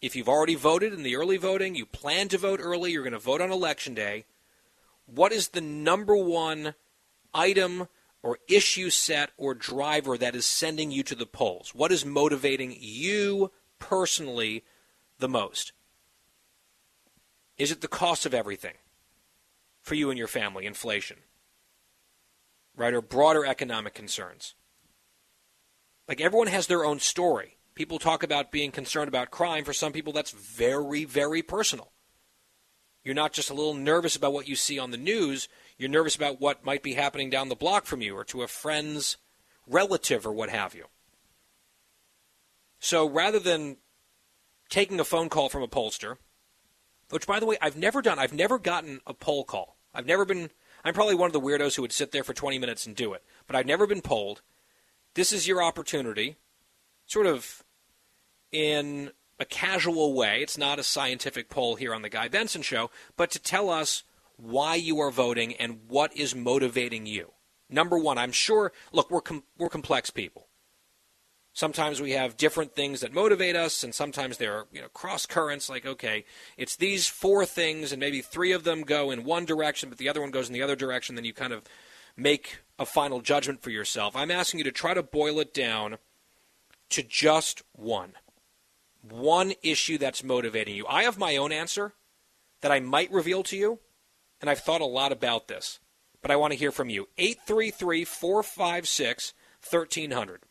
If you've already voted in the early voting, you plan to vote early, you're going to vote on election day. What is the number one item or issue set or driver that is sending you to the polls? What is motivating you personally the most? Is it the cost of everything for you and your family, inflation? Right, or broader economic concerns? Like everyone has their own story. People talk about being concerned about crime. For some people, that's very, very personal. You're not just a little nervous about what you see on the news, you're nervous about what might be happening down the block from you or to a friend's relative or what have you. So rather than taking a phone call from a pollster, which by the way, I've never done, I've never gotten a poll call. I've never been, I'm probably one of the weirdos who would sit there for 20 minutes and do it, but I've never been polled. This is your opportunity, sort of in a casual way. It's not a scientific poll here on the Guy Benson Show, but to tell us why you are voting and what is motivating you. Number one, I'm sure. Look, we're com- we're complex people. Sometimes we have different things that motivate us, and sometimes there are you know cross currents. Like, okay, it's these four things, and maybe three of them go in one direction, but the other one goes in the other direction. Then you kind of make a final judgment for yourself. I'm asking you to try to boil it down to just one one issue that's motivating you. I have my own answer that I might reveal to you, and I've thought a lot about this, but I want to hear from you. 833 456 1300.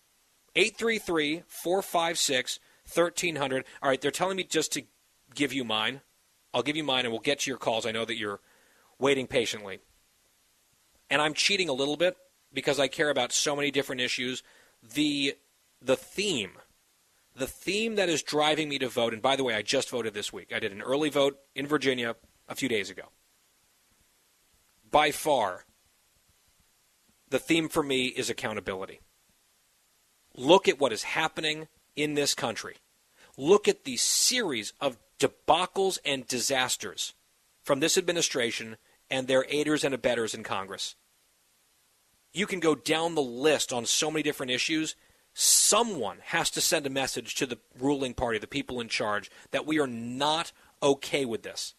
833 456 1300. All right, they're telling me just to give you mine. I'll give you mine and we'll get to your calls. I know that you're waiting patiently. And I'm cheating a little bit because I care about so many different issues. The the theme the theme that is driving me to vote, and by the way, I just voted this week. I did an early vote in Virginia a few days ago. By far, the theme for me is accountability. Look at what is happening in this country. Look at the series of debacles and disasters from this administration and their aiders and abettors in Congress. You can go down the list on so many different issues someone has to send a message to the ruling party, the people in charge, that we are not okay with this.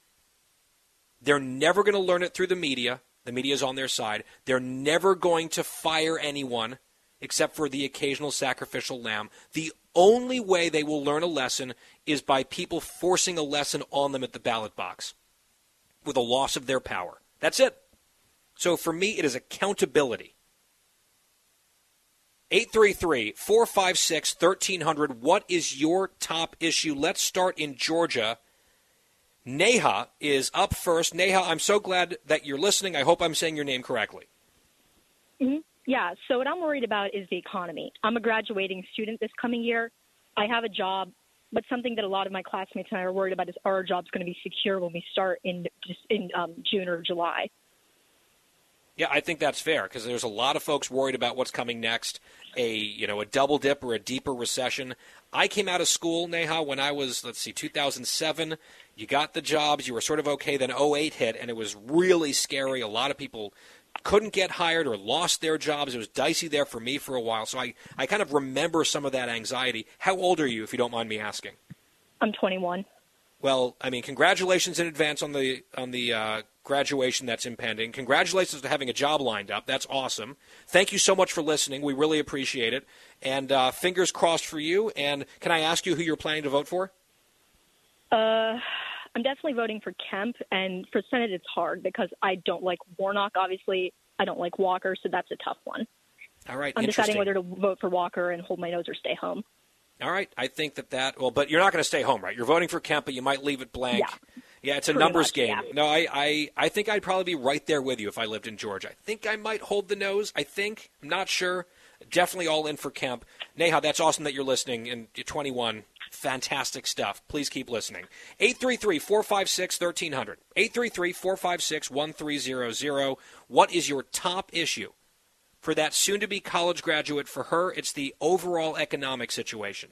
They're never going to learn it through the media. The media is on their side. They're never going to fire anyone except for the occasional sacrificial lamb. The only way they will learn a lesson is by people forcing a lesson on them at the ballot box with a loss of their power. That's it. So for me, it is accountability. 833 456 1300. What is your top issue? Let's start in Georgia. Neha is up first. Neha, I'm so glad that you're listening. I hope I'm saying your name correctly. Mm-hmm. Yeah, so what I'm worried about is the economy. I'm a graduating student this coming year. I have a job, but something that a lot of my classmates and I are worried about is are our job's going to be secure when we start in in um, June or July. Yeah, I think that's fair because there's a lot of folks worried about what's coming next, a you know a double dip or a deeper recession. I came out of school, Neha, when I was let's see, 2007. You got the jobs, you were sort of okay. Then 08 hit, and it was really scary. A lot of people couldn't get hired or lost their jobs. It was dicey there for me for a while. So I, I kind of remember some of that anxiety. How old are you, if you don't mind me asking? I'm 21. Well, I mean, congratulations in advance on the on the uh, graduation that's impending. Congratulations to having a job lined up. That's awesome. Thank you so much for listening. We really appreciate it. And uh, fingers crossed for you. And can I ask you who you're planning to vote for? Uh, I'm definitely voting for Kemp, and for Senate it's hard because I don't like Warnock. Obviously, I don't like Walker, so that's a tough one. All right, I'm deciding whether to vote for Walker and hold my nose or stay home. All right, I think that that well, but you're not going to stay home, right? You're voting for Kemp, but you might leave it blank. Yeah. Yeah, it's a Pretty numbers much, game. yeah. No, I, I, I think I'd probably be right there with you if I lived in Georgia. I think I might hold the nose. I think. I'm not sure. definitely all in for Kemp. Neha, that's awesome that you're listening, and you're 21. Fantastic stuff. Please keep listening. 833 456 1300. 833 456 1300. What is your top issue for that soon to be college graduate? For her, it's the overall economic situation.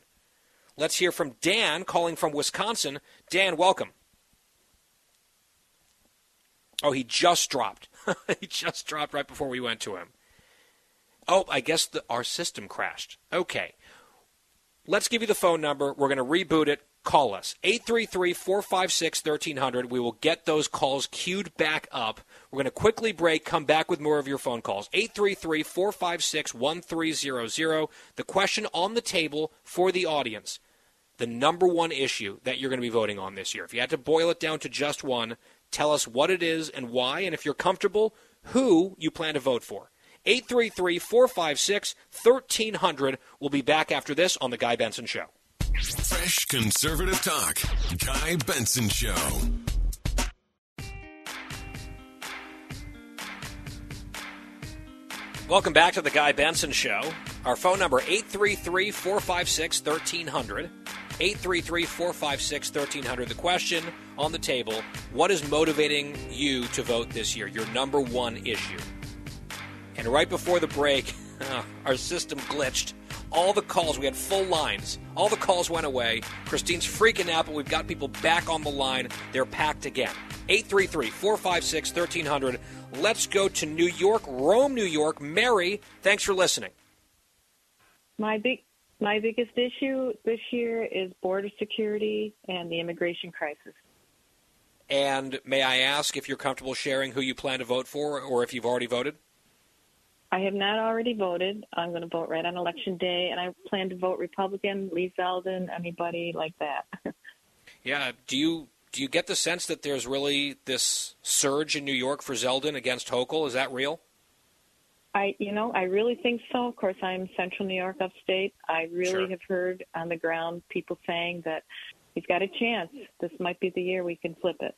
Let's hear from Dan calling from Wisconsin. Dan, welcome. Oh, he just dropped. he just dropped right before we went to him. Oh, I guess the, our system crashed. Okay. Let's give you the phone number. We're going to reboot it. Call us. 833 456 1300. We will get those calls queued back up. We're going to quickly break, come back with more of your phone calls. 833 456 1300. The question on the table for the audience the number one issue that you're going to be voting on this year. If you had to boil it down to just one, tell us what it is and why, and if you're comfortable, who you plan to vote for. 833 456 1300. We'll be back after this on The Guy Benson Show. Fresh conservative talk. Guy Benson Show. Welcome back to The Guy Benson Show. Our phone number 833 456 1300. 833 456 1300. The question on the table what is motivating you to vote this year? Your number one issue. And right before the break, our system glitched. All the calls, we had full lines. All the calls went away. Christine's freaking out, but we've got people back on the line. They're packed again. 833 456 1300. Let's go to New York, Rome, New York. Mary, thanks for listening. My big my biggest issue this year is border security and the immigration crisis. And may I ask if you're comfortable sharing who you plan to vote for or if you've already voted? I have not already voted. I'm going to vote right on election day, and I plan to vote Republican, Lee Zeldin, anybody like that. yeah. Do you do you get the sense that there's really this surge in New York for Zeldin against Hochul? Is that real? I, you know, I really think so. Of course, I'm Central New York, upstate. I really Sure. have heard on the ground people saying that he's got a chance. This might be the year we can flip it.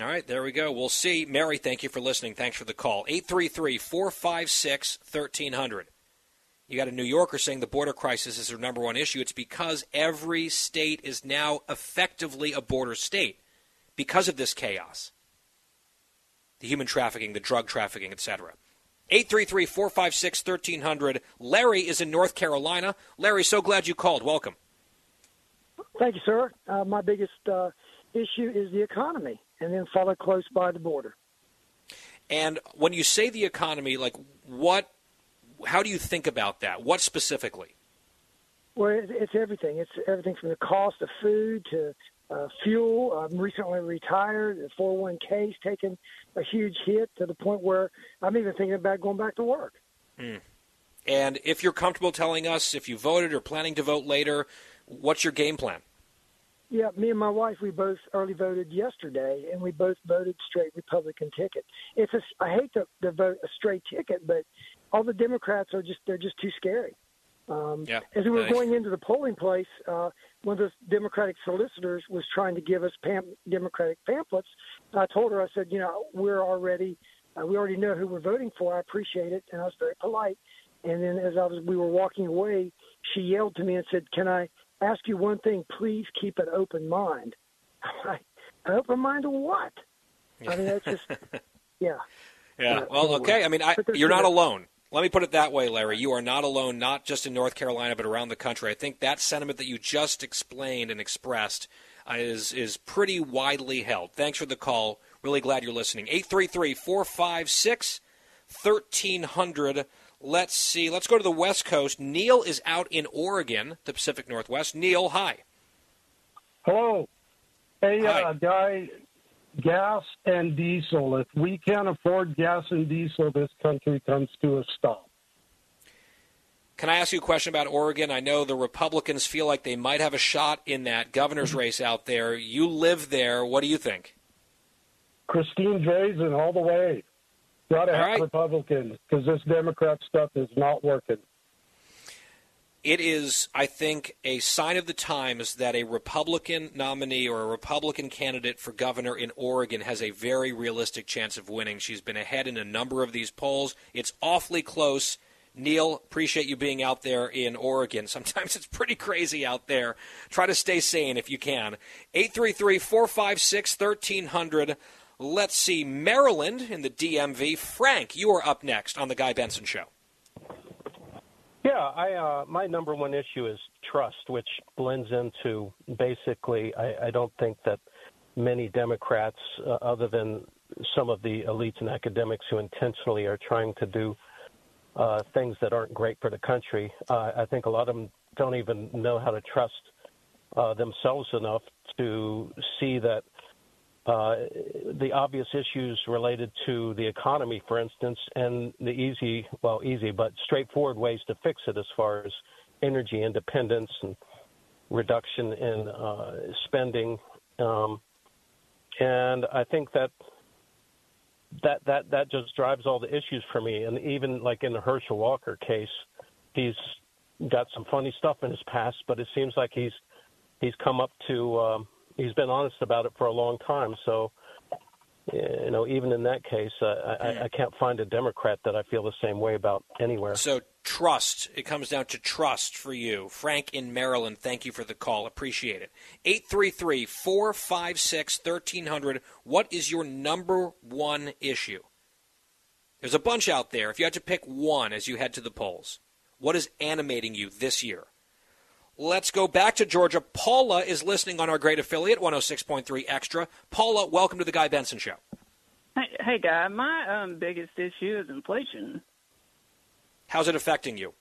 All right, there we go. We'll see. Mary, thank you for listening. Thanks for the call. 833 456 1300. You got a New Yorker saying the border crisis is their number one issue. It's because every state is now effectively a border state because of this chaos the human trafficking, the drug trafficking, etc. 833 456 1300. Larry is in North Carolina. Larry, so glad you called. Welcome. Thank you, sir. Uh, my biggest uh, issue is the economy, and then followed close by the border. And when you say the economy, like what, how do you think about that? What specifically? Well, it- it's everything. It's everything from the cost of food to uh, fuel. I'm recently retired. The 401k's taken a huge hit to the point where I'm even thinking about going back to work. Hmm. And if you're comfortable telling us if you voted or planning to vote later, what's your game plan? Yeah, me and my wife, we both early voted yesterday, and we both voted straight Republican ticket. It's a, I hate to, to vote a straight ticket, but all the Democrats are just they're just too scary. Um, Yeah. As we were Nice. going into the polling place, uh, one of the Democratic solicitors was trying to give us pam- Democratic pamphlets. I told her, I said, you know, we're already, uh, we already know who we're voting for. I appreciate it, and I was very polite. And then as I was, we were walking away, she yelled to me and said, "Can I ask you one thing? Please keep an open mind." I'm like, an open mind to what? I mean, that's just, yeah. Yeah. Yeah, Well, okay. I mean, I, you're not alone. Let me put it that way, Larry. You are not alone, not just in North Carolina, but around the country. I think that sentiment that you just explained and expressed uh, is is pretty widely held. Thanks for the call. Really glad you're listening. 833 456 1300. Let's see. Let's go to the West Coast. Neil is out in Oregon, the Pacific Northwest. Neil, hi. Hello. Hey, Hi. uh, guy, gas and diesel. If we can't afford gas and diesel, this country comes to a stop. Can I ask you a question about Oregon? I know the Republicans feel like they might have a shot in that governor's race out there. You live there. What do you think? Christine Drazan all the way. Got to have right. Republicans because this Democrat stuff is not working. It is, I think, a sign of the times that a Republican nominee or a Republican candidate for governor in Oregon has a very realistic chance of winning. She's been ahead in a number of these polls. It's awfully close. Neil, appreciate you being out there in Oregon. Sometimes it's pretty crazy out there. Try to stay sane if you can. 833 456 1300. Let's see, Maryland in the DMV. Frank, you are up next on The Guy Benson Show. Yeah, I uh, my number one issue is trust, which blends into basically. I, I don't think that many Democrats, uh, other than some of the elites and academics who intentionally are trying to do uh, things that aren't great for the country, uh, I think a lot of them don't even know how to trust uh, themselves enough to see that uh, the obvious issues related to the economy, for instance, and the easy, well, easy, but straightforward ways to fix it as far as energy independence and reduction in uh, spending. Um, and I think that that that that just drives all the issues for me. And even like in the Herschel Walker case, he's got some funny stuff in his past, but it seems like he's he's come up to um, he's been honest about it for a long time. So, you know, even in that case, uh, I, I can't find a Democrat that I feel the same way about anywhere. So trust. It comes down to trust for you. Frank in Maryland, thank you for the call. Appreciate it. 833 456 1300. What is your number one issue? There's a bunch out there. If you had to pick one as you head to the polls, what is animating you this year? Let's go back to Georgia. Paula is listening on our great affiliate, 106.3 Extra. Paula, welcome to the Guy Benson Show. Hey, hey guy, my um, biggest issue is inflation. How's it affecting you?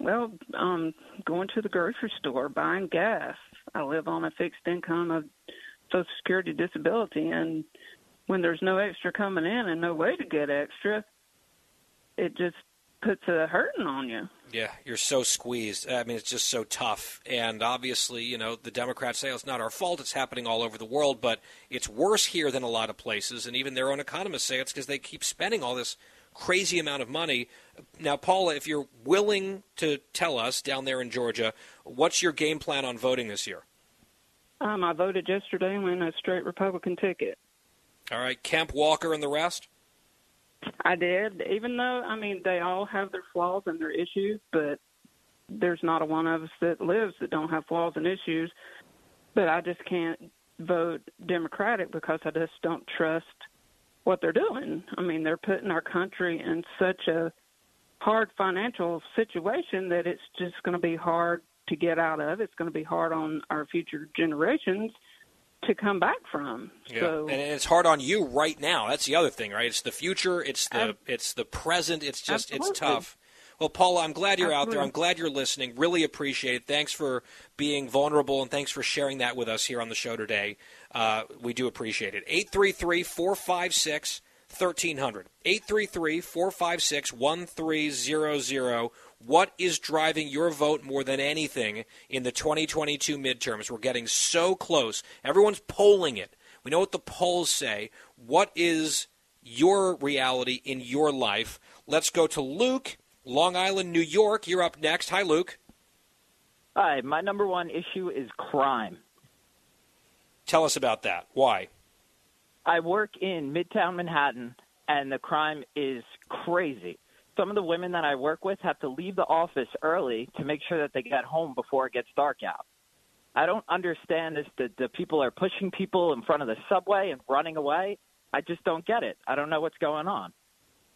Well, um, going to the grocery store, buying gas. I live on a fixed income of Social Security disability, and when there's no extra coming in and no way to get extra, it just puts a hurting on you. Yeah, you're so squeezed. I mean, it's just so tough. And obviously, you know, the Democrats say oh, it's not our fault. It's happening all over the world, but it's worse here than a lot of places. And even their own economists say it's because they keep spending all this crazy amount of money. Now, Paula, if you're willing to tell us down there in Georgia, what's your game plan on voting this year? Um, I voted yesterday and went a straight Republican ticket. All right, Kemp Walker and the rest? I did, even though I mean they all have their flaws and their issues, but there's not a one of us that lives that don't have flaws and issues. But I just can't vote Democratic because I just don't trust what they're doing. I mean, they're putting our country in such a hard financial situation that it's just going to be hard to get out of. It's going to be hard on our future generations to come back from. Yeah. So and it's hard on you right now. That's the other thing, right? It's the future. It's the it's the present. It's just Absolutely. it's tough. Well, Paula, I'm glad you're out there. I'm glad you're listening. Really appreciate it. Thanks for being vulnerable and thanks for sharing that with us here on the show today. Uh, we do appreciate it. 833 456 1300. 833 456 1300. What is driving your vote more than anything in the 2022 midterms? We're getting so close. Everyone's polling it. We know what the polls say. What is your reality in your life? Let's go to Luke, Long Island, New York. You're up next. Hi, Luke. Hi, my number one issue is crime. Tell us about that. Why? I work in Midtown Manhattan, and the crime is crazy. Some of the women that I work with have to leave the office early to make sure that they get home before it gets dark out. I don't understand this that the people are pushing people in front of the subway and running away. I just don't get it. I don't know what's going on.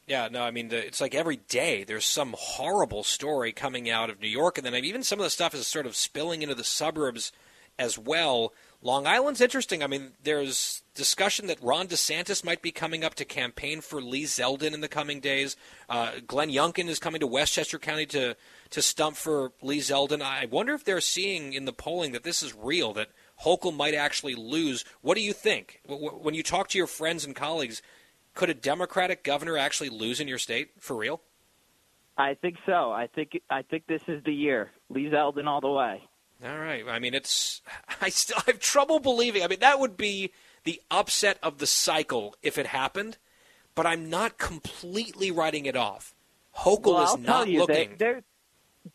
Yeah, no, I mean, the, it's like every day there's some horrible story coming out of New York, and then even some of the stuff is sort of spilling into the suburbs as well. Long Island's interesting. I mean, there's discussion that Ron DeSantis might be coming up to campaign for Lee Zeldin in the coming days. Uh, Glenn Youngkin is coming to Westchester County to to stump for Lee Zeldin. I wonder if they're seeing in the polling that this is real, that Hochul might actually lose. What do you think? When you talk to your friends and colleagues, could a Democratic governor actually lose in your state for real? I think so. I think I think this is the year. Lee Zeldin all the way. All right. I mean, it's I still I have trouble believing. I mean, that would be the upset of the cycle if it happened, but I'm not completely writing it off. Hochul well, is not you, looking. There,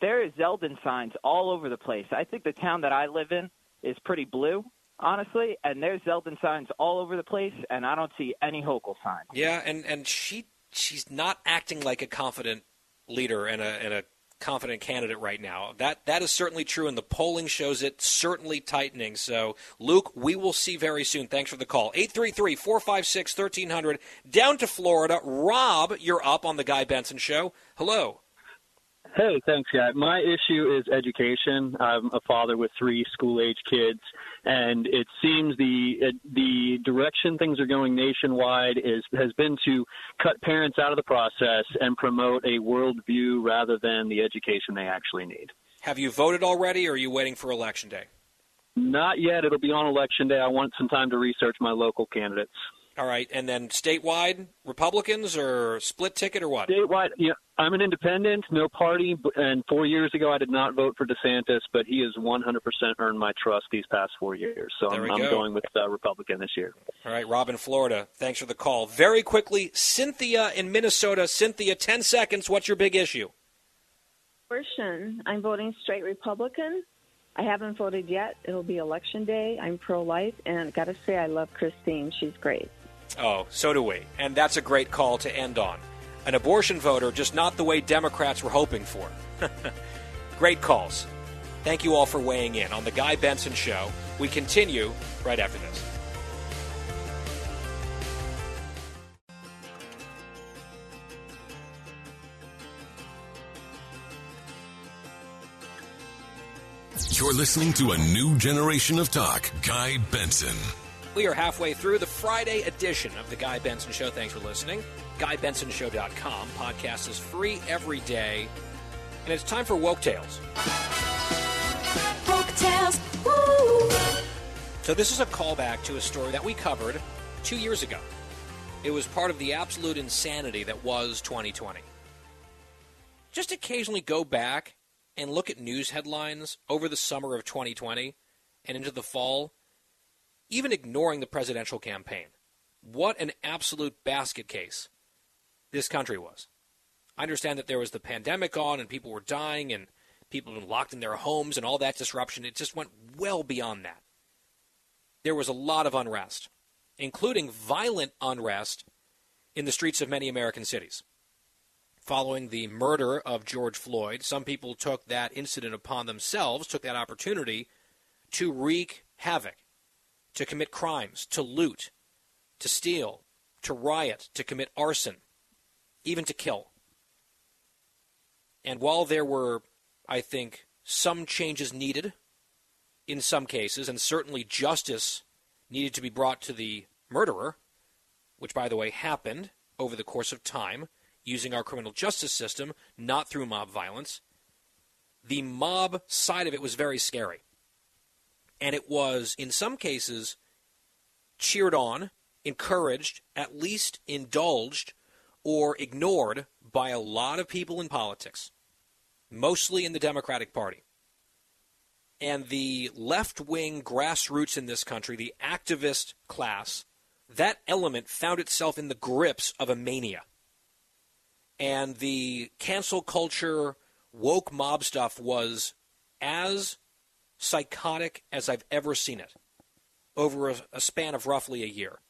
there is Zeldin signs all over the place. I think the town that I live in is pretty blue, honestly, and there's Zeldin signs all over the place, and I don't see any Hochul signs. Yeah, and and she she's not acting like a confident leader and a, and a confident candidate right now. That that is certainly true, and the polling shows it certainly tightening. So, Luke, we will see very soon. Thanks for the call. 833-456-1300. Down to Florida. Rob, you're up on the Guy Benson Show. Hello. Hey, thanks, guy. My issue is education. I'm a father with three school-age kids, and it seems the the direction things are going nationwide is has been to cut parents out of the process and promote a worldview rather than the education they actually need. Have you voted already, or are you waiting for election day? Not yet. It'll be on election day. I want some time to research my local candidates. All right, and then statewide Republicans or split ticket or what? Statewide, yeah, I'm an independent, no party, and four years ago I did not vote for DeSantis, but he has 100% earned my trust these past four years. So There I'm, we I'm go. going with uh, Republican this year. All right, Rob in Florida. Thanks for the call. Very quickly, Cynthia in Minnesota. Cynthia, 10 seconds. What's your big issue? Abortion. I'm voting straight Republican. I haven't voted yet. It'll be election day. I'm pro-life, and got to say, I love Christine. She's great. Oh, so do we. And that's a great call to end on. An abortion voter, just not the way Democrats were hoping for. great calls. Thank you all for weighing in on The Guy Benson Show. We continue right after this. You're listening to a new generation of talk. Guy Benson. We are halfway through the Friday edition of The Guy Benson Show. Thanks for listening. GuyBensonShow.com. Podcast is free every day. And it's time for Woke Tales. So, this is a callback to a story that we covered two years ago. It was part of the absolute insanity that was 2020. Just occasionally go back and look at news headlines over the summer of 2020 and into the fall, even ignoring the presidential campaign. What an absolute basket case this country was. I understand that there was the pandemic on and people were dying and people were locked in their homes and all that disruption. It just went well beyond that. There was a lot of unrest, including violent unrest in the streets of many American cities. Following the murder of George Floyd, some people took that incident upon themselves, took that opportunity to wreak havoc, to commit crimes, to loot, to steal, to riot, to commit arson, even to kill. And while there were, I think, some changes needed in some cases, and certainly justice needed to be brought to the murderer, which, by the way, happened over the course of time using our criminal justice system, not through mob violence, the mob side of it was very scary. And it was, in some cases, cheered on, encouraged, at least indulged, or ignored by a lot of people in politics, mostly in the Democratic Party. And the left wing grassroots in this country, the activist class, that element found itself in the grips of a mania. And the cancel culture, woke mob stuff was as psychotic as I've ever seen it over a, a span of roughly a year.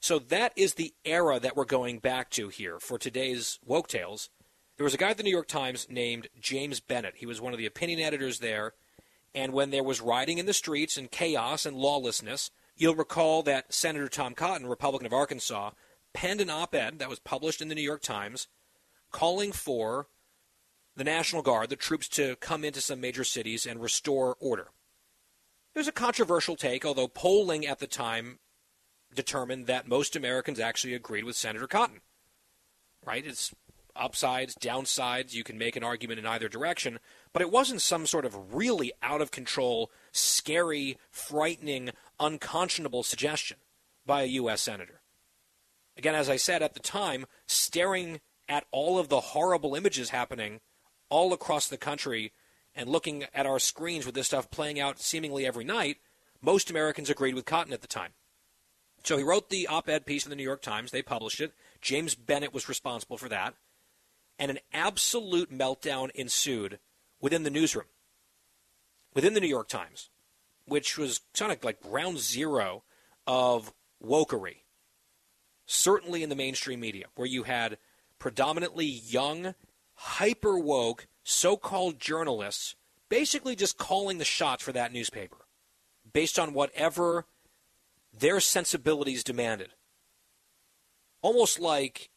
So that is the era that we're going back to here for today's Woke Tales. There was a guy at the New York Times named James Bennet. He was one of the opinion editors there. And when there was rioting in the streets and chaos and lawlessness, you'll recall that Senator Tom Cotton, Republican of Arkansas, penned an op ed that was published in the New York Times calling for the National Guard, the troops, to come into some major cities and restore order. It was a controversial take, although polling at the time determined that most Americans actually agreed with Senator Cotton. Right? It's upsides, downsides. You can make an argument in either direction, but it wasn't some sort of really out of control, scary, frightening, unconscionable suggestion by a U.S. Senator. Again, as I said at the time, staring at all of the horrible images happening all across the country and looking at our screens with this stuff playing out seemingly every night, most Americans agreed with Cotton at the time. So he wrote the op ed piece in the New York Times. They published it. James Bennet was responsible for that. And an absolute meltdown ensued within the newsroom, within the New York Times, which was kind of like ground zero of wokery. Certainly in the mainstream media, where you had predominantly young, hyper woke so called journalists basically just calling the shots for that newspaper based on whatever their sensibilities demanded. Almost like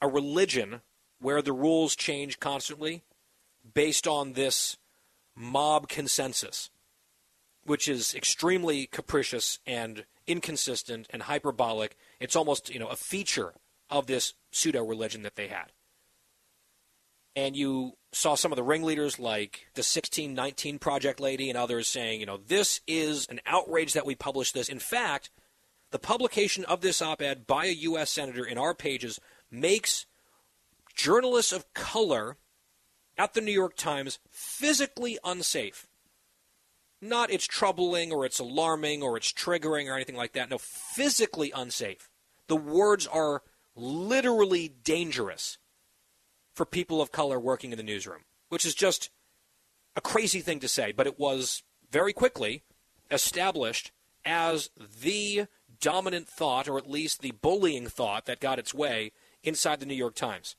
a religion where the rules change constantly based on this mob consensus, which is extremely capricious and inconsistent and hyperbolic. It's almost, you know, a feature of this pseudo religion that they had. And you saw some of the ringleaders like the 1619 Project lady and others saying, you know, this is an outrage that we published this. In fact, the publication of this op ed by a U.S. Senator in our pages makes journalists of color at the New York Times physically unsafe. Not it's troubling or it's alarming or it's triggering or anything like that. No, physically unsafe. The words are literally dangerous for people of color working in the newsroom, which is just a crazy thing to say, but it was very quickly established as the dominant thought, or at least the bullying thought that got its way inside the New York Times.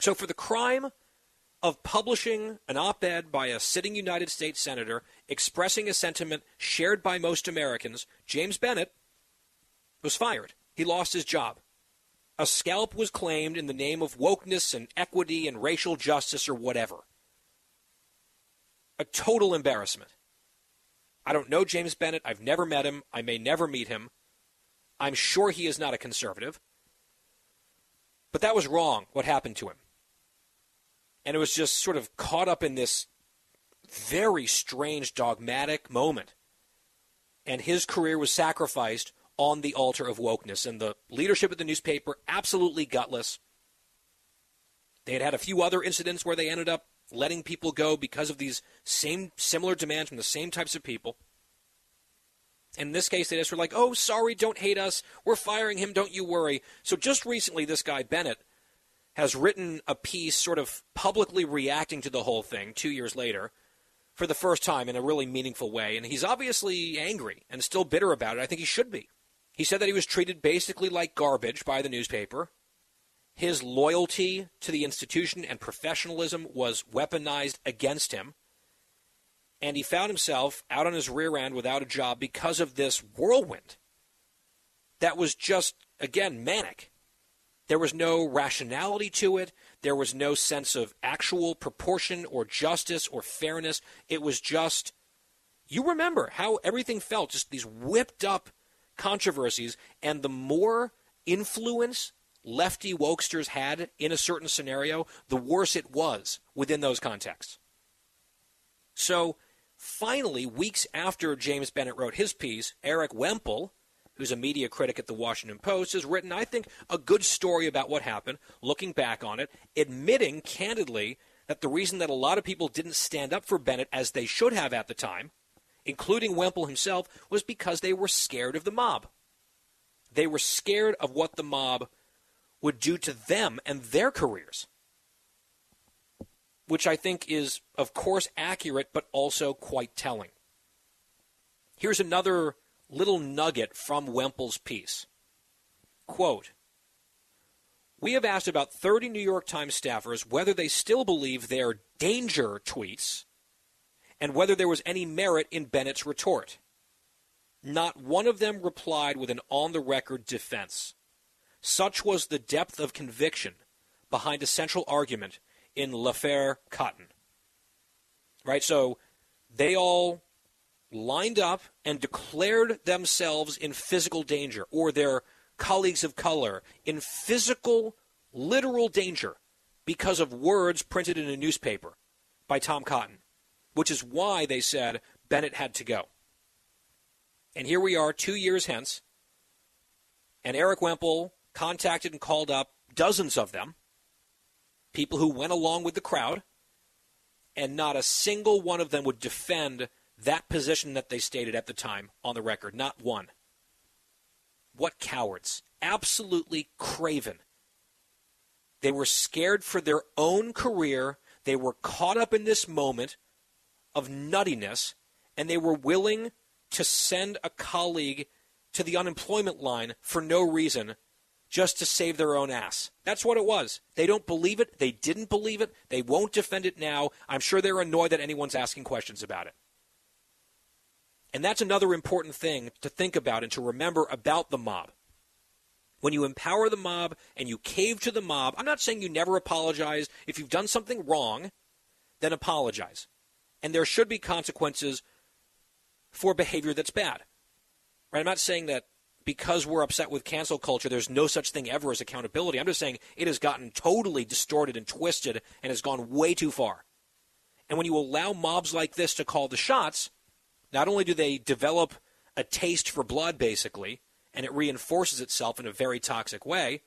So, for the crime of publishing an op ed by a sitting United States Senator expressing a sentiment shared by most Americans, James Bennet was fired. He lost his job. A scalp was claimed in the name of wokeness and equity and racial justice or whatever. A total embarrassment. I don't know James Bennet. I've never met him. I may never meet him. I'm sure he is not a conservative. But that was wrong, what happened to him and it was just sort of caught up in this very strange dogmatic moment. And his career was sacrificed on the altar of wokeness. And the leadership of the newspaper, absolutely gutless. They had had a few other incidents where they ended up letting people go because of these same similar demands from the same types of people. In this case, they just were like, oh, sorry, don't hate us. We're firing him, don't you worry. So just recently, this guy, Bennet, has written a piece sort of publicly reacting to the whole thing two years later for the first time in a really meaningful way. And he's obviously angry and still bitter about it. I think he should be. He said that he was treated basically like garbage by the newspaper. His loyalty to the institution and professionalism was weaponized against him. And he found himself out on his rear end without a job because of this whirlwind that was just, again, manic. There was no rationality to it. There was no sense of actual proportion or justice or fairness. It was just, you remember how everything felt, just these whipped up controversies. And the more influence lefty wokesters had in a certain scenario, the worse it was within those contexts. So finally, weeks after James Bennet wrote his piece, Erik Wemple who's a media critic at the Washington Post, has written, I think, a good story about what happened, looking back on it, admitting candidly that the reason that a lot of people didn't stand up for Bennet as they should have at the time, including Wemple himself, was because they were scared of the mob. They were scared of what the mob would do to them and their careers. Which I think is, of course, accurate, but also quite telling. Here's another little nugget from Wemple's piece. Quote, we have asked about 30 New York Times staffers whether they still believe their danger tweets and whether there was any merit in Bennet's retort. Not one of them replied with an on the record defense. Such was the depth of conviction behind a central argument in L'Affaire Cotton. Right? So they all lined up and declared themselves in physical danger, or their colleagues of color in physical, literal danger because of words printed in a newspaper by Tom Cotton, which is why they said Bennet had to go. And here we are, two years hence, and Erik Wemple contacted and called up dozens of them, people who went along with the crowd, and not a single one of them would defend that position that they stated at the time on the record. Not one. What cowards. Absolutely craven. They were scared for their own career. They were caught up in this moment of nuttiness, and they were willing to send a colleague to the unemployment line for no reason just to save their own ass. That's what it was. They don't believe it. They didn't believe it. They won't defend it now. I'm sure they're annoyed that anyone's asking questions about it. And that's another important thing to think about and to remember about the mob. When you empower the mob and you cave to the mob, I'm not saying you never apologize. If you've done something wrong, then apologize. And there should be consequences for behavior that's bad. Right? I'm not saying that because we're upset with cancel culture, there's no such thing ever as accountability. I'm just saying it has gotten totally distorted and twisted and has gone way too far. And when you allow mobs like this to call the shots, not only do they develop a taste for blood, basically, and it reinforces itself in a very toxic way,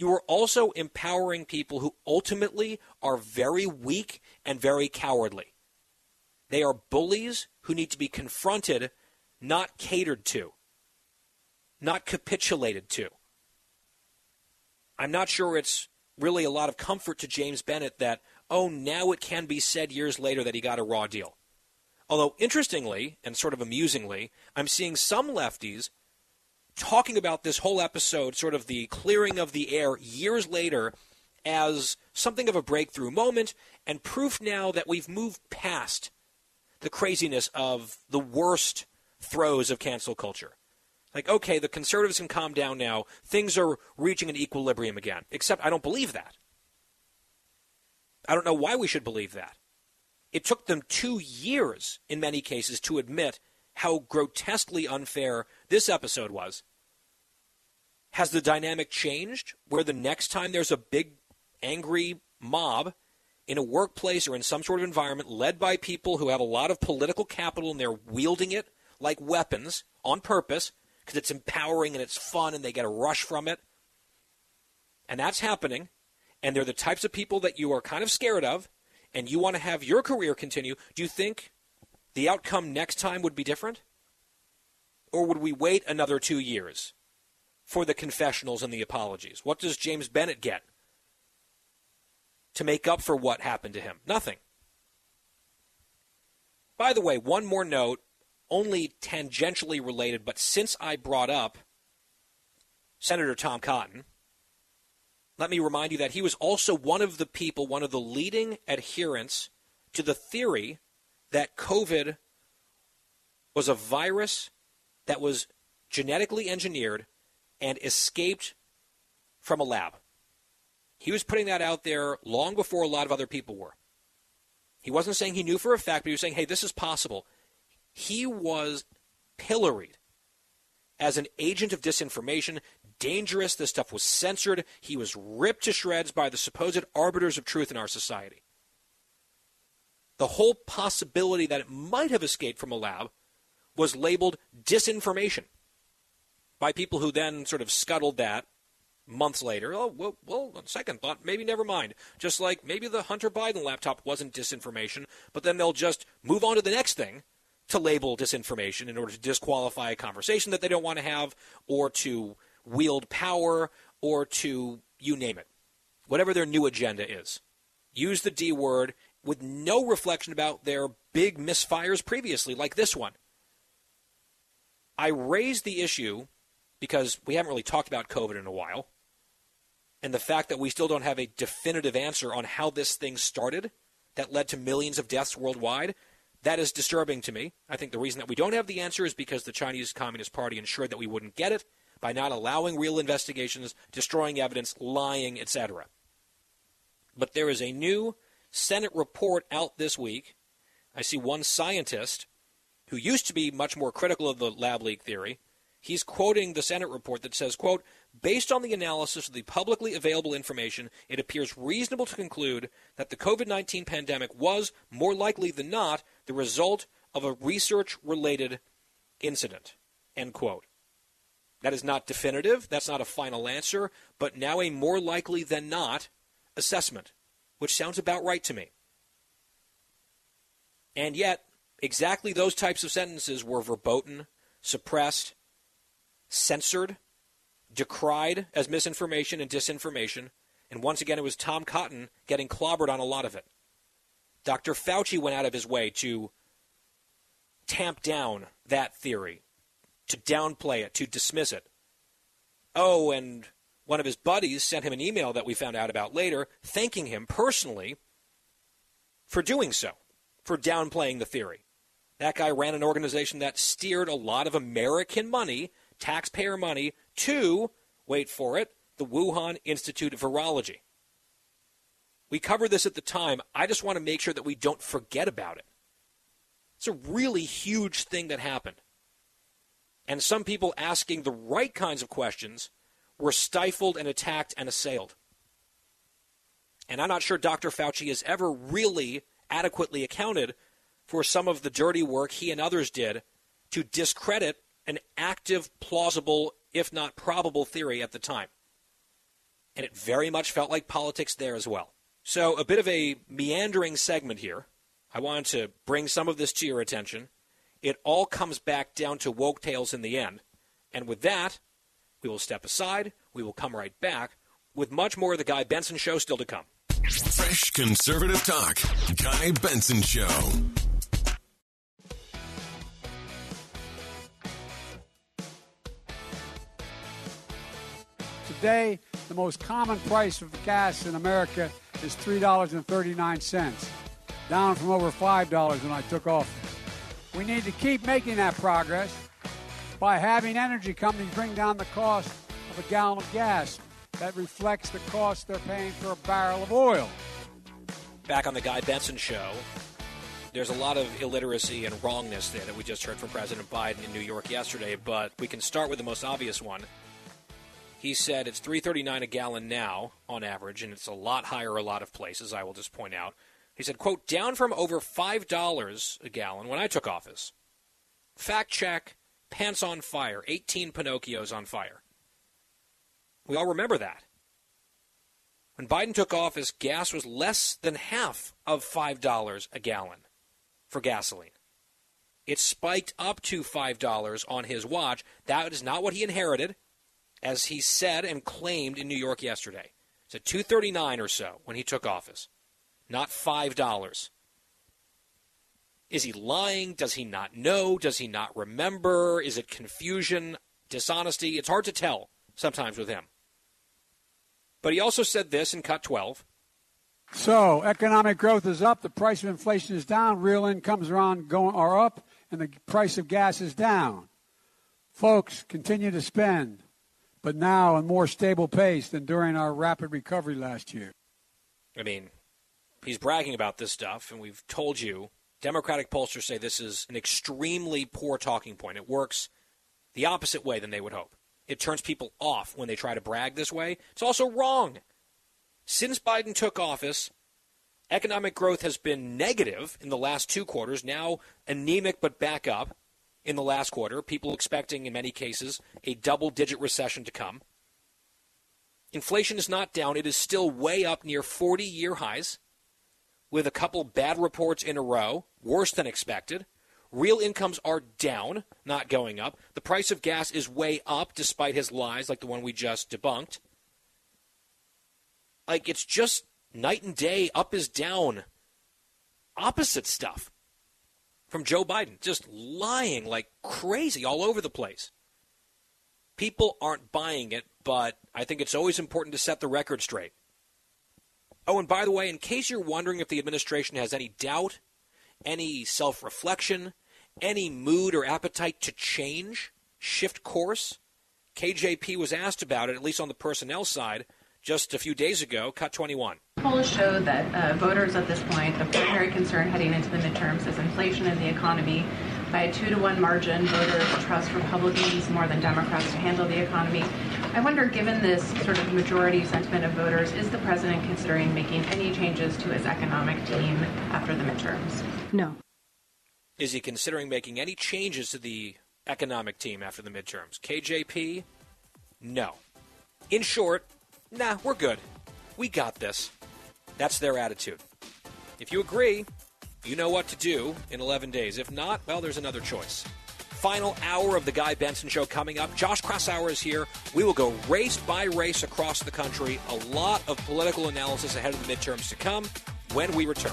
you are also empowering people who ultimately are very weak and very cowardly. They are bullies who need to be confronted, not catered to, not capitulated to. I'm not sure it's really a lot of comfort to James Bennet that, oh, now it can be said years later that he got a raw deal. Although, interestingly and sort of amusingly, I'm seeing some lefties talking about this whole episode, sort of the clearing of the air years later, as something of a breakthrough moment and proof now that we've moved past the craziness of the worst throes of cancel culture. Like, okay, the conservatives can calm down now. Things are reaching an equilibrium again. Except I don't believe that. I don't know why we should believe that. It took them two years, in many cases, to admit how grotesquely unfair this episode was. Has the dynamic changed where the next time there's a big, angry mob in a workplace or in some sort of environment led by people who have a lot of political capital and they're wielding it like weapons on purpose because it's empowering and it's fun and they get a rush from it? And that's happening. And they're the types of people that you are kind of scared of and you want to have your career continue, do you think the outcome next time would be different? Or would we wait another two years for the confessionals and the apologies? What does James Bennet get to make up for what happened to him? Nothing. By the way, one more note, only tangentially related, but since I brought up Senator Tom Cotton, let me remind you that he was also one of the people, one of the leading adherents to the theory that COVID was a virus that was genetically engineered and escaped from a lab. He was putting that out there long before a lot of other people were. He wasn't saying he knew for a fact, but he was saying, hey, this is possible. He was pilloried as an agent of disinformation, dangerous. This stuff was censored. He was ripped to shreds by the supposed arbiters of truth in our society. The whole possibility that it might have escaped from a lab was labeled disinformation by people who then sort of scuttled that months later. Oh, well, well, on second thought, maybe never mind. Just like maybe the Hunter Biden laptop wasn't disinformation, but then they'll just move on to the next thing to label disinformation in order to disqualify a conversation that they don't want to have or to wield power or to you name it. Whatever their new agenda is. Use the D word with no reflection about their big misfires previously, like this one. I raised the issue because we haven't really talked about COVID in a while, and the fact that we still don't have a definitive answer on how this thing started that led to millions of deaths worldwide. That is disturbing to me. I think the reason that we don't have the answer is because the Chinese Communist Party ensured that we wouldn't get it by not allowing real investigations, destroying evidence, lying, etc. But there is a new Senate report out this week. I see one scientist who used to be much more critical of the lab leak theory. He's quoting the Senate report that says, quote, Based on the analysis of the publicly available information, it appears reasonable to conclude that the COVID 19 pandemic was, more likely than not, the result of a research related incident. End quote. That is not definitive, that's not a final answer, but now a more likely than not assessment, which sounds about right to me. And yet, exactly those types of sentences were verboten, suppressed, censored, decried as misinformation and disinformation, and once again it was Tom Cotton getting clobbered on a lot of it. Dr. Fauci went out of his way to tamp down that theory, to downplay it, to dismiss it. Oh, and one of his buddies sent him an email that we found out about later, thanking him personally for doing so, for downplaying the theory. That guy ran an organization that steered a lot of American money, taxpayer money, to, wait for it, the Wuhan Institute of Virology. We covered this at the time. I just want to make sure that we don't forget about it. It's a really huge thing that happened. And some people asking the right kinds of questions were stifled and attacked and assailed. And I'm not sure Dr. Fauci has ever really adequately accounted for some of the dirty work he and others did to discredit an active, plausible, if not probable theory at the time. And it very much felt like politics there as well. So, a bit of a meandering segment here. I wanted to bring some of this to your attention. It all comes back down to woke tales in the end. And with that, we will step aside. We will come right back with much more of the Guy Benson Show still to come. Fresh conservative talk. Guy Benson Show. Today, the most common price of gas in America is $3.39, down from over $5 when I took office. We need to keep making that progress by having energy companies bring down the cost of a gallon of gas that reflects the cost they're paying for a barrel of oil. Back on the Guy Benson Show, there's a lot of illiteracy and wrongness there that we just heard from President Biden in New York yesterday, but we can start with the most obvious one. He said it's 3.39 a gallon now on average, and it's a lot higher a lot of places. I will just point out. He said, "quote down from over five dollars a gallon when I took office." Fact check: pants on fire, 18 Pinocchios on fire. We all remember that. When Biden took office, gas was less than half of five dollars a gallon for gasoline. It spiked up to five dollars on his watch. That is not what he inherited as he said and claimed in New York yesterday. It's at 239 or so when he took office, not $5. Is he lying? Does he not know? Does he not remember? Is it confusion, dishonesty? It's hard to tell sometimes with him. But he also said this in cut 12. So, economic growth is up, the price of inflation is down, real incomes are on going are up, and the price of gas is down. Folks, continue to spend but now a more stable pace than during our rapid recovery last year. I mean, he's bragging about this stuff, and we've told you Democratic pollsters say this is an extremely poor talking point. It works the opposite way than they would hope. It turns people off when they try to brag this way. It's also wrong. Since Biden took office, economic growth has been negative in the last two quarters, now anemic but back up in the last quarter, people expecting, in many cases, a double digit recession to come. Inflation is not down, it is still way up near 40 year highs, with a couple bad reports in a row, worse than expected. Real incomes are down, not going up. The price of gas is way up, despite his lies, like the one we just debunked. Like, it's just night and day, up is down. Opposite stuff from Joe Biden, just lying like crazy all over the place. People aren't buying it, but I think it's always important to set the record straight. Oh, and by the way, in case you're wondering if the administration has any doubt, any self reflection, any mood or appetite to change, shift course, KJP was asked about it, at least on the personnel side, just a few days ago, cut 21. Polls show that uh, voters at this point, the primary concern heading into the midterms is inflation and the economy. By a two to one margin, voters trust Republicans more than Democrats to handle the economy. I wonder, given this sort of majority sentiment of voters, is the president considering making any changes to his economic team after the midterms? No. Is he considering making any changes to the economic team after the midterms? KJP? No. In short, nah, we're good. We got this. That's their attitude. If you agree, you know what to do in 11 days. If not, well, there's another choice. Final hour of the Guy Benson Show coming up. Josh Kraushaar is here. We will go race by race across the country. A lot of political analysis ahead of the midterms to come when we return.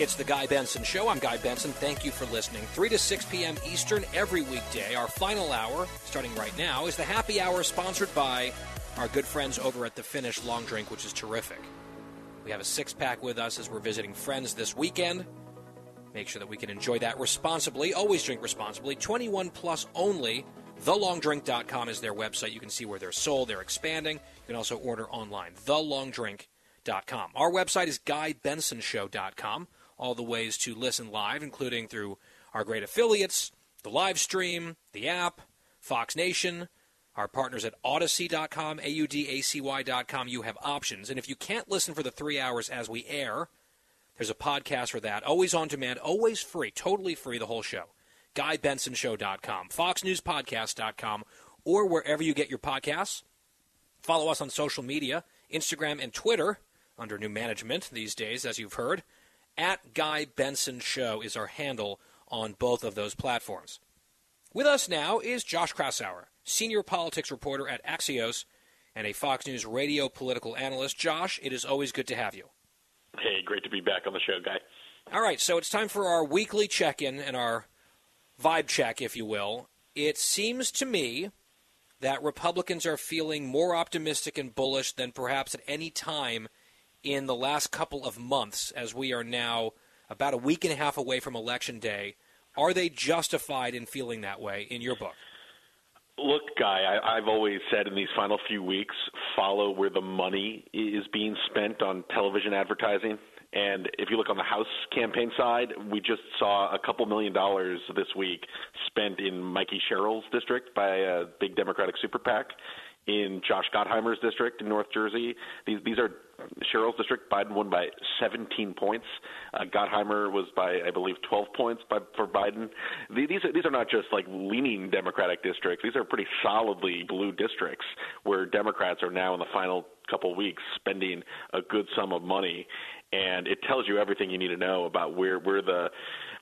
It's the Guy Benson Show. I'm Guy Benson. Thank you for listening. 3 to 6 p.m. Eastern every weekday. Our final hour, starting right now, is the happy hour sponsored by our good friends over at the Finnish Long Drink, which is terrific. We have a six pack with us as we're visiting friends this weekend. Make sure that we can enjoy that responsibly. Always drink responsibly. 21 plus only. TheLongDrink.com is their website. You can see where they're sold. They're expanding. You can also order online. TheLongDrink.com. Our website is GuyBensonShow.com. All the ways to listen live, including through our great affiliates, the live stream, the app, Fox Nation, our partners at Audacy.com, A-U-D-A-C-Y.com. You have options. And if you can't listen for the three hours as we air, there's a podcast for that. Always on demand, always free, totally free, the whole show. GuyBensonShow.com, FoxNewsPodcast.com, or wherever you get your podcasts. Follow us on social media, Instagram and Twitter, under new management these days, as you've heard. At Guy Benson Show is our handle on both of those platforms. With us now is Josh Kraushaar, senior politics reporter at Axios and a Fox News radio political analyst. Josh, it is always good to have you. Hey, great to be back on the show, Guy. All right, so it's time for our weekly check in and our vibe check, if you will. It seems to me that Republicans are feeling more optimistic and bullish than perhaps at any time in the last couple of months, as we are now about a week and a half away from Election Day. Are they justified in feeling that way in your book? Look, Guy, I, I've always said in these final few weeks, follow where the money is being spent on television advertising. And if you look on the House campaign side, we just saw a couple million dollars this week spent in Mikey Sherrill's district by a big Democratic super PAC, in Josh Gottheimer's district in North Jersey. These these are Sherrill's district. Biden won by 17 points. Uh, Gottheimer was by I believe 12 points by, for Biden. These are, these are not just like leaning Democratic districts. These are pretty solidly blue districts where Democrats are now in the final couple weeks spending a good sum of money and it tells you everything you need to know about where where the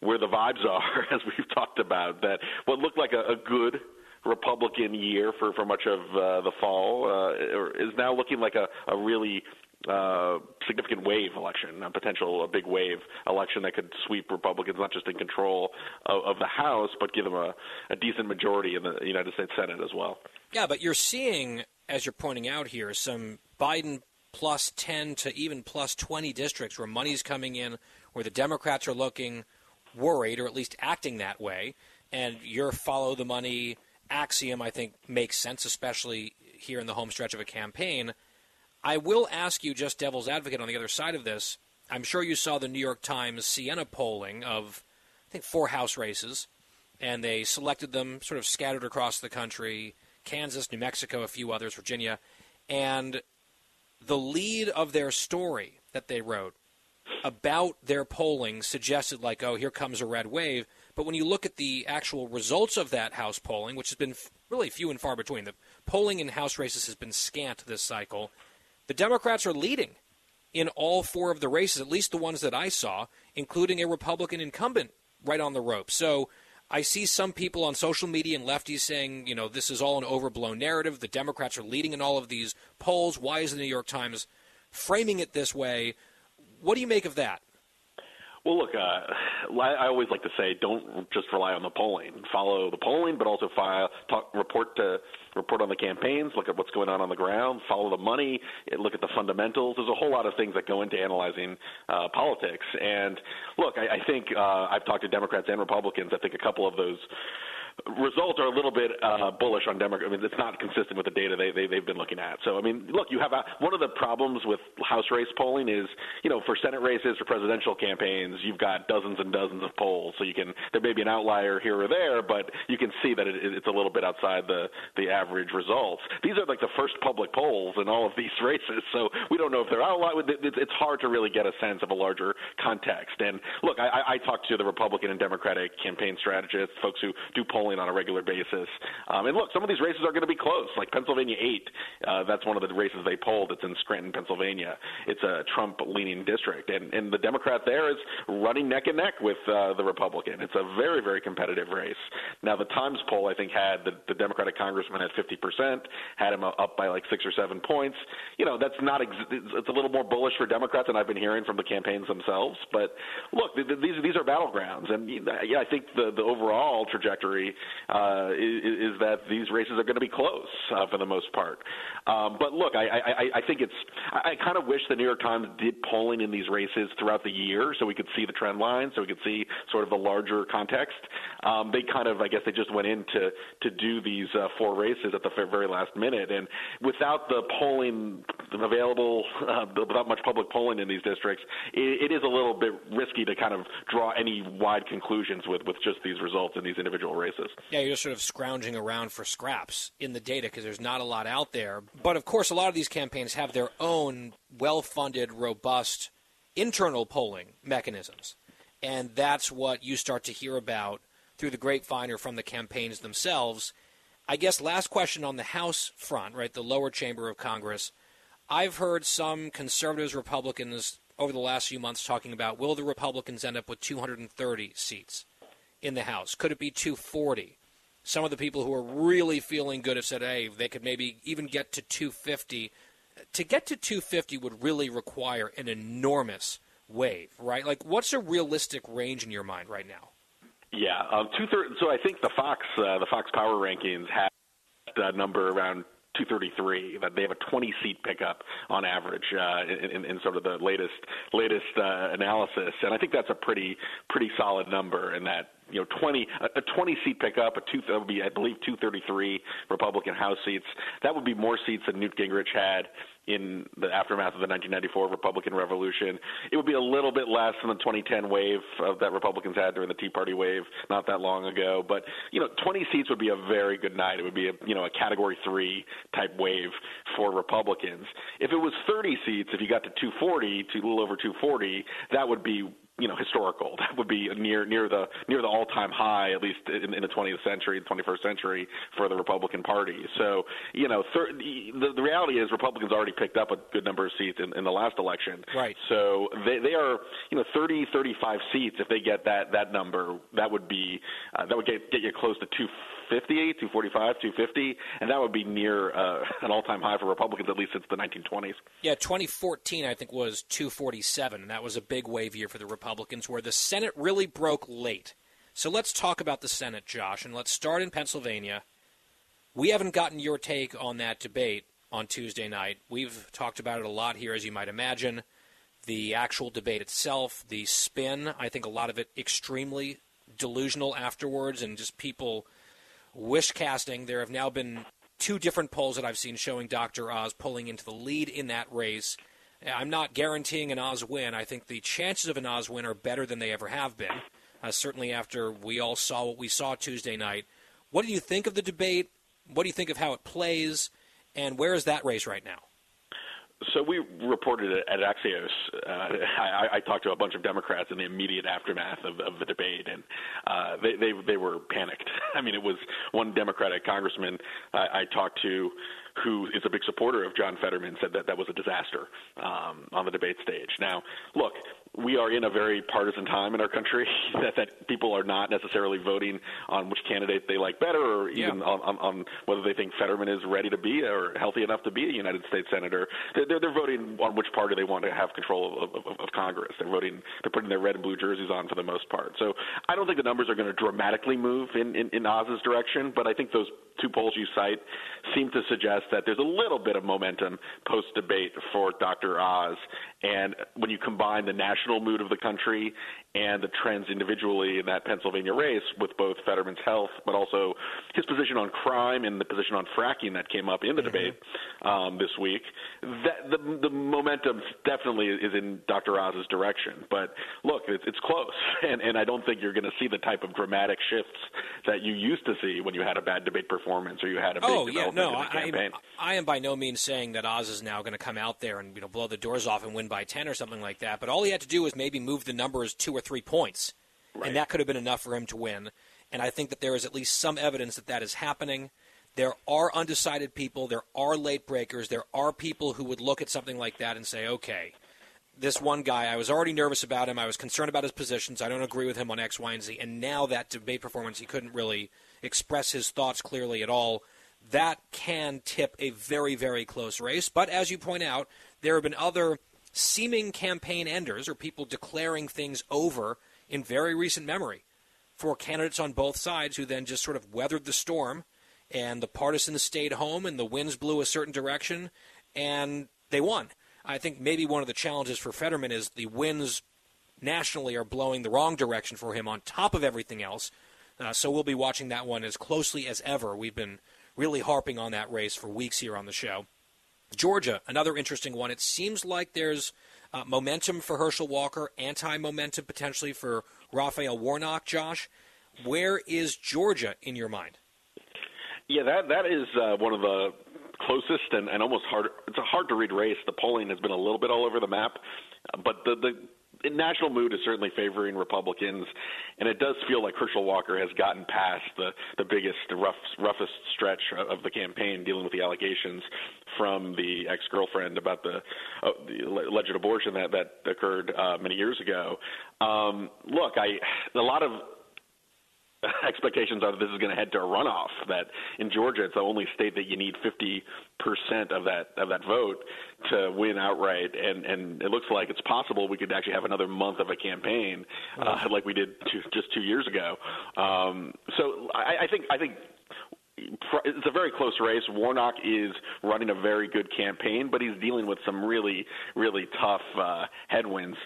where the vibes are, as we've talked about. That what looked like a, a good Republican year for for much of uh, the fall uh, is now looking like a, a really uh, significant wave election, a potential a big wave election that could sweep Republicans not just in control of, of the House, but give them a, a decent majority in the United States Senate as well. Yeah, but you're seeing, as you're pointing out here, some Biden plus 10 to even plus 20 districts where money's coming in, where the Democrats are looking worried or at least acting that way. And your follow the money axiom, I think, makes sense, especially here in the home stretch of a campaign. I will ask you, just devil's advocate on the other side of this. I'm sure you saw the New York Times Siena polling of, I think, four House races, and they selected them sort of scattered across the country Kansas, New Mexico, a few others, Virginia. And the lead of their story that they wrote about their polling suggested, like, oh, here comes a red wave. But when you look at the actual results of that House polling, which has been really few and far between, the polling in House races has been scant this cycle. The Democrats are leading in all four of the races, at least the ones that I saw, including a Republican incumbent right on the rope. So I see some people on social media and lefties saying, you know, this is all an overblown narrative. The Democrats are leading in all of these polls. Why is the New York Times framing it this way? What do you make of that? Well, look, uh, I always like to say, don't just rely on the polling. Follow the polling, but also file, talk, report to report on the campaigns. Look at what's going on on the ground. Follow the money. Look at the fundamentals. There's a whole lot of things that go into analyzing uh, politics. And look, I, I think uh, I've talked to Democrats and Republicans. I think a couple of those results are a little bit uh, bullish on Democrats. I mean, it's not consistent with the data they, they they've been looking at. So, I mean, look, you have a, one of the problems with House race polling is, you know, for Senate races for presidential campaigns, you've got dozens and dozens of polls. So you can there may be an outlier here or there, but you can see that it, it's a little bit outside the the average results. These are like the first public polls in all of these races, so we don't know if they're outlier. It's hard to really get a sense of a larger context. And look, I, I talked to the Republican and Democratic campaign strategists, folks who do polling on a regular basis. Um, and look, some of these races are going to be close, like Pennsylvania 8. Uh, that's one of the races they polled. It's in Scranton, Pennsylvania. It's a Trump leaning district. And, and the Democrat there is running neck and neck with uh, the Republican. It's a very, very competitive race. Now, the Times poll, I think, had the, the Democratic congressman at 50%, had him up by like six or seven points. You know, that's not, ex- it's a little more bullish for Democrats than I've been hearing from the campaigns themselves. But look, th- th- these, these are battlegrounds. And yeah, I think the, the overall trajectory uh, is, is that these races are going to be close uh, for the most part. Um, but look, I, I, I think it's. I kind of wish the New York Times did polling in these races throughout the year, so we could see the trend line, so we could see sort of the larger context. Um, they kind of, I guess, they just went in to to do these uh, four races at the very last minute, and without the polling available, uh, without much public polling in these districts, it, it is a little bit risky to kind of draw any wide conclusions with with just these results in these individual races. Yeah, you're just sort of scrounging around for scraps in the data because there's not a lot out there. But of course, a lot of these campaigns have their own well funded, robust internal polling mechanisms. And that's what you start to hear about through the grapevine or from the campaigns themselves. I guess last question on the House front, right, the lower chamber of Congress. I've heard some conservatives, Republicans over the last few months talking about will the Republicans end up with 230 seats in the House? Could it be 240? Some of the people who are really feeling good have said, hey, they could maybe even get to 250. To get to 250 would really require an enormous wave, right? Like, what's a realistic range in your mind right now? Yeah, um, two thirds. So I think the Fox uh, the Fox Power rankings have that number around 233. That they have a 20 seat pickup on average uh, in, in, sort of the latest latest uh, analysis, and I think that's a pretty pretty solid number. In that you know 20 a 20 seat pickup, a two that would be I believe 233 Republican House seats. That would be more seats than Newt Gingrich had in the aftermath of the 1994 Republican Revolution. It would be a little bit less than the 2010 wave of that Republicans had during the Tea Party wave not that long ago. But you know, 20 seats would be a very good night. It would be a you know a Category three type wave for Republicans. If it was 30 seats, if you got to 240 to a little over 240, that would be you know historical. That would be near near the near the all time high, at least in, in the 20th century, 21st century for the Republican Party. So you know thir- the, the reality is Republicans already picked up a good number of seats in, in the last election. Right. So they they are you know 30 35 seats. If they get that that number, that would be uh, that would get get you close to two 250, 245, 250, and that would be near uh, an all-time high for Republicans at least since the 1920s. Yeah, 2014 I think was 247, and that was a big wave year for the Republicans, where the Senate really broke late. So let's talk about the Senate, Josh, and let's start in Pennsylvania. We haven't gotten your take on that debate on Tuesday night. We've talked about it a lot here, as you might imagine. The actual debate itself, the spin, I think a lot of it extremely delusional afterwards, and just people wish casting. There have now been two different polls that I've seen showing Dr. Oz pulling into the lead in that race. I'm not guaranteeing an Oz win. I think the chances of an Oz win are better than they ever have been, uh, certainly after we all saw what we saw Tuesday night. What do you think of the debate? What do you think of how it plays? And where is that race right now? So we reported at Axios. Uh, I, I talked to a bunch of Democrats in the immediate aftermath of, of the debate, and uh, they, they they were panicked. I mean, it was one Democratic congressman I, I talked to who is a big supporter of John Fetterman said that that was a disaster um, on the debate stage. Now, look, we are in a very partisan time in our country that, that people are not necessarily voting on which candidate they like better or even yeah. on, on, on whether they think Fetterman is ready to be or healthy enough to be a United States senator. They're, they're voting on which party they want to have control of, of, of Congress. They're voting, they're putting their red and blue jerseys on for the most part. So I don't think the numbers are going to dramatically move in, in, in Oz's direction, but I think those two polls you cite seem to suggest that there's a little bit of momentum post debate for Dr. Oz And when you combine the national mood of the country and the trends individually in that Pennsylvania race with both Fetterman's health, but also his position on crime and the position on fracking that came up in the debate um, this week, that the, the momentum definitely is in Dr. Oz's direction. But look, it's, it's close, and, and I don't think you're going to see the type of dramatic shifts that you used to see when you had a bad debate performance or you had a big oh yeah, development no, in the I, campaign. I am by no means saying that Oz is now going to come out there and you know blow the doors off and win by ten or something like that. But all he had to do was maybe move the numbers two or three points, and that could have been enough for him to win. And I think that there is at least some evidence that that is happening. There are undecided people. There are late breakers. There are people who would look at something like that and say, okay, this one guy, I was already nervous about him. I was concerned about his positions. I don't agree with him on X, Y, and Z. And now that debate performance, he couldn't really express his thoughts clearly at all. That can tip a very, very close race. But as you point out, there have been other seeming campaign enders or people declaring things over in very recent memory for candidates on both sides who then just sort of weathered the storm and the partisans stayed home and the winds blew a certain direction and they won. I think maybe one of the challenges for Fetterman is the winds nationally are blowing the wrong direction for him on top of everything else. Uh, so we'll be watching that one as closely as ever. We've been really harping on that race for weeks here on the show. Georgia, another interesting one. It seems like there's uh, momentum for Herschel Walker, anti momentum potentially for Raphael Warnock. Josh, where is Georgia in your mind? Yeah, that that is uh, one of the closest and, and almost hard. It's a hard to read race. The polling has been a little bit all over the map, but the the national mood is certainly favoring Republicans, and it does feel like Herschel Walker has gotten past the the biggest, the rough, roughest stretch of the campaign, dealing with the allegations from the ex girlfriend about the, uh, the alleged abortion that that occurred uh, many years ago. Um, look, I a lot of expectations are that this is going to head to a runoff. That in Georgia, it's the only state that you need 50 percent of that of that vote to win outright, and and it looks like it's possible we could actually have another month of a campaign uh, like we did two, just two years ago. Um, so I, I think I think it's a very close race. Warnock is running a very good campaign, but he's dealing with some really, really tough uh, headwinds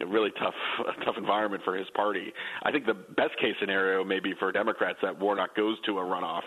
a really tough tough environment for his party. I think the best case scenario maybe for Democrats that Warnock goes to a runoff,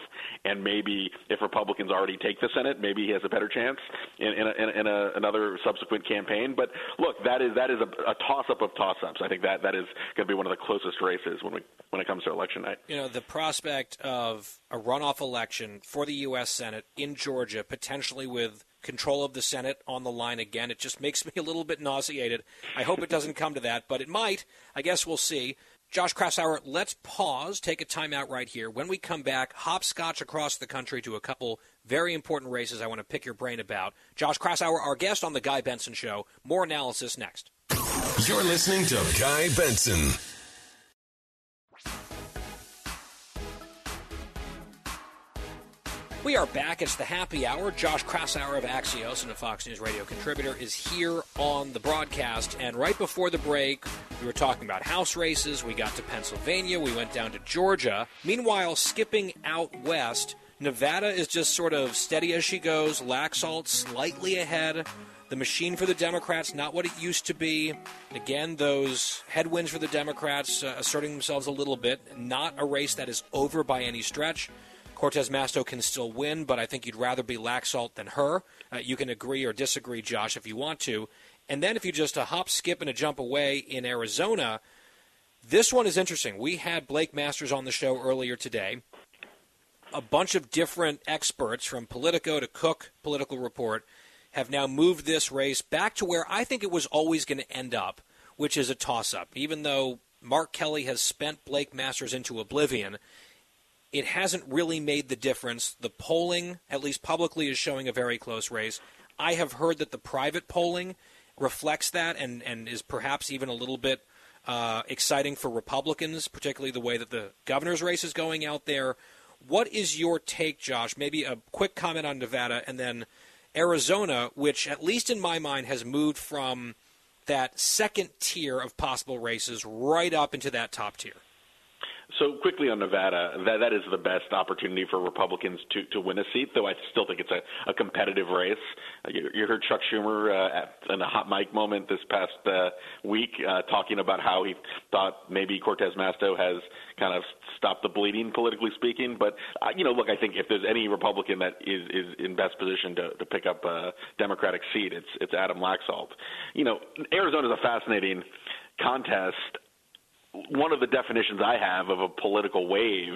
and maybe if Republicans already take the Senate, maybe he has a better chance in, in, a, in a, another subsequent campaign. But look, that is that is a, a toss up of toss ups. I think that that is going to be one of the closest races when we when it comes to election night. You know, the prospect of a runoff election for the U.S. Senate in Georgia, potentially with control of the Senate on the line again. It just makes me a little bit nauseated. I hope it doesn't come to that, but it might. I guess we'll see. Josh Kraushaar, let's pause, take a timeout right here. When we come back, hopscotch across the country to a couple very important races I want to pick your brain about. Josh Kraushaar, our guest on The Guy Benson Show. More analysis next. You're listening to Guy Benson. We are back. It's the happy hour. Josh Kraushaar of Axios and a Fox News radio contributor is here on the broadcast. And right before the break, we were talking about house races. We got to Pennsylvania. We went down to Georgia. Meanwhile, skipping out west, Nevada is just sort of steady as she goes. Laxalt slightly ahead. The machine for the Democrats, not what it used to be. Again, those headwinds for the Democrats uh, asserting themselves a little bit. Not a race that is over by any stretch. Cortez Masto can still win, but I think you'd rather be Laxalt than her. Uh, you can agree or disagree, Josh, if you want to. And then if you just a hop, skip, and a jump away in Arizona, this one is interesting. We had Blake Masters on the show earlier today. A bunch of different experts from Politico to Cook Political Report have now moved this race back to where I think it was always going to end up, which is a toss up. Even though Mark Kelly has spent Blake Masters into oblivion, it hasn't really made the difference. The polling, at least publicly, is showing a very close race. I have heard that the private polling reflects that and, and is perhaps even a little bit uh, exciting for Republicans, particularly the way that the governor's race is going out there. What is your take, Josh? Maybe a quick comment on Nevada and then Arizona, which, at least in my mind, has moved from that second tier of possible races right up into that top tier. So quickly on Nevada, that that is the best opportunity for Republicans to to win a seat. Though I still think it's a, a competitive race. Uh, you, you heard Chuck Schumer uh, at, in a hot mic moment this past uh, week uh, talking about how he thought maybe Cortez Masto has kind of stopped the bleeding, politically speaking. But uh, you know, look, I think if there's any Republican that is is in best position to to pick up a Democratic seat, it's it's Adam Laxalt. You know, Arizona is a fascinating contest one of the definitions I have of a political wave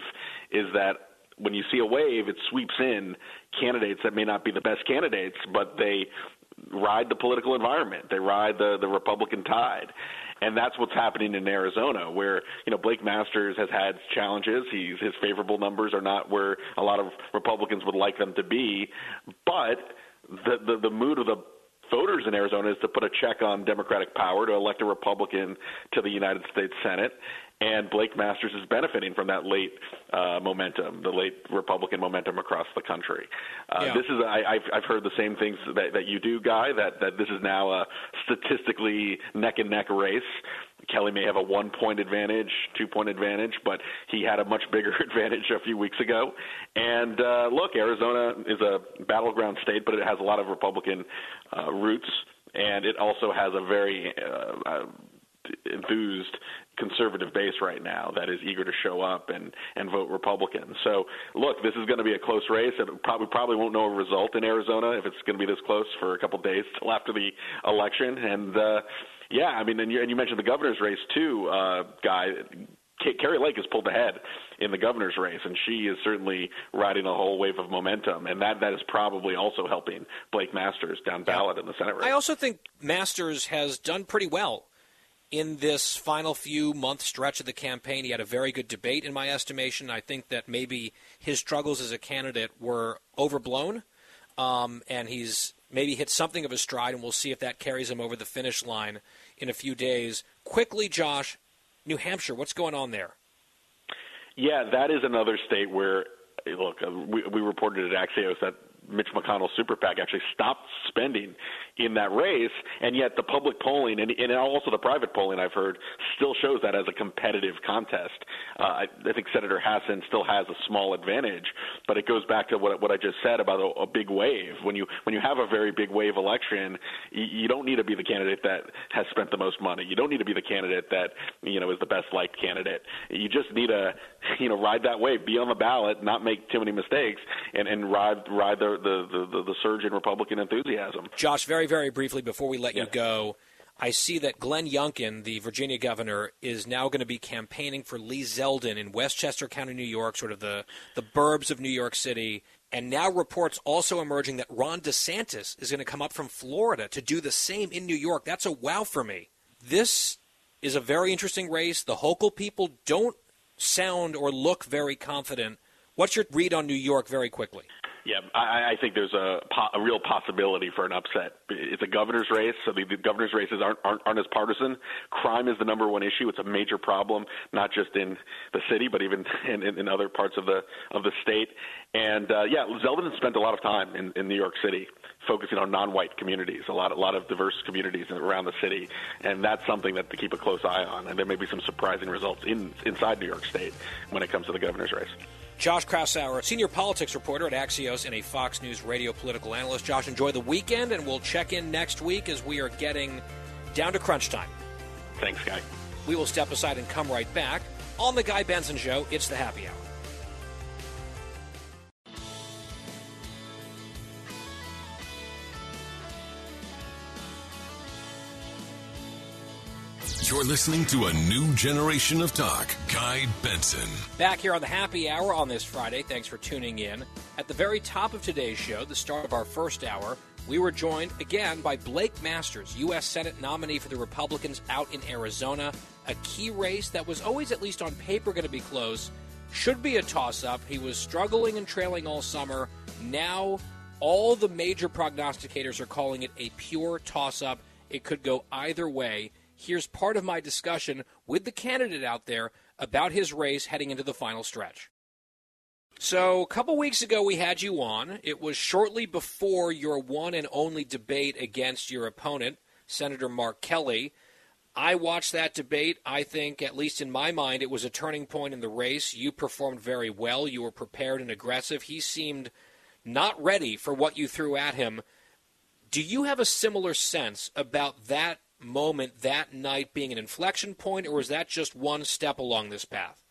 is that when you see a wave, it sweeps in candidates that may not be the best candidates, but they ride the political environment. They ride the the Republican tide. And that's what's happening in Arizona, where you know Blake Masters has had challenges. He's his favorable numbers are not where a lot of Republicans would like them to be, but the the, the mood of the voters in Arizona is to put a check on Democratic power to elect a Republican to the United States Senate. And Blake Masters is benefiting from that late uh, momentum, the late Republican momentum across the country. Uh, Yeah. This is I, I've I've heard the same things that, that you do, Guy. That that this is now a statistically neck and neck race. Kelly may have a one point advantage, two point advantage, but he had a much bigger advantage a few weeks ago. And uh, look, Arizona is a battleground state, but it has a lot of Republican uh, roots, and it also has a very uh, uh, enthused conservative base right now that is eager to show up and and vote Republican. So look, this is going to be a close race. It probably probably won't know a result in Arizona if it's going to be this close for a couple days till after the election. And uh, yeah, I mean, and you, and you mentioned the governor's race too, uh, guy. Kari Lake has pulled ahead in the governor's race, and she is certainly riding a whole wave of momentum, and that that is probably also helping Blake Masters down ballot in the Senate race. I also think Masters has done pretty well in this final few month stretch of the campaign. He had a very good debate, in my estimation. I think that maybe his struggles as a candidate were overblown, um, and he's maybe hit something of a stride, and we'll see if that carries him over the finish line in a few days. Quickly, Josh, New Hampshire, what's going on there? Yeah, that is another state where, look, uh, we, we reported at Axios that Mitch McConnell's super PAC actually stopped spending in that race, and yet the public polling and, and also the private polling I've heard still shows that as a competitive contest. Uh, I, I think Senator Hassan still has a small advantage, but it goes back to what, what I just said about a, a big wave. When you when you have a very big wave election, you, you don't need to be the candidate that has spent the most money. You don't need to be the candidate that you know is the best liked candidate. You just need to you know ride that wave, be on the ballot, not make too many mistakes, and and ride ride the the the, the, surge in Republican enthusiasm. Josh, very, very briefly before we let you go, I see that Glenn Youngkin, the Virginia governor, is now going to be campaigning for Lee Zeldin in Westchester County, New York, sort of the, the burbs of New York City. And now reports also emerging that Ron DeSantis is going to come up from Florida to do the same in New York. That's a wow for me. This is a very interesting race. The Hochul people don't sound or look very confident. What's your read on New York very quickly? Yeah, I, I think there's a, po- a real possibility for an upset. It's a governor's race, so the, the governor's races aren't, aren't aren't as partisan. Crime is the number one issue. It's a major problem, not just in the city, but even in, in, in other parts of the of the state. And uh, yeah, Zeldin spent a lot of time in, in New York City focusing on non-white communities, a lot a lot of diverse communities around the city, and that's something that to keep a close eye on. And there may be some surprising results in inside New York State when it comes to the governor's race. Josh Kraushaar, senior politics reporter at Axios and a Fox News radio political analyst. Josh, enjoy the weekend, and we'll check in next week as we are getting down to crunch time. Thanks, Guy. We will step aside and come right back on The Guy Benson Show. It's the happy hour. You're listening to a new generation of talk. Guy Benson. Back here on the happy hour on this Friday. Thanks for tuning in. At the very top of today's show, the start of our first hour, we were joined again by Blake Masters, U.S. Senate nominee for the Republicans out in Arizona. A key race that was always, at least on paper, going to be close. Should be a toss up. He was struggling and trailing all summer. Now, all the major prognosticators are calling it a pure toss up. It could go either way. Here's part of my discussion with the candidate out there about his race heading into the final stretch. So, a couple weeks ago, we had you on. It was shortly before your one and only debate against your opponent, Senator Mark Kelly. I watched that debate. I think, at least in my mind, it was a turning point in the race. You performed very well. You were prepared and aggressive. He seemed not ready for what you threw at him. Do you have a similar sense about that moment, that night being an inflection point, or was that just one step along this path?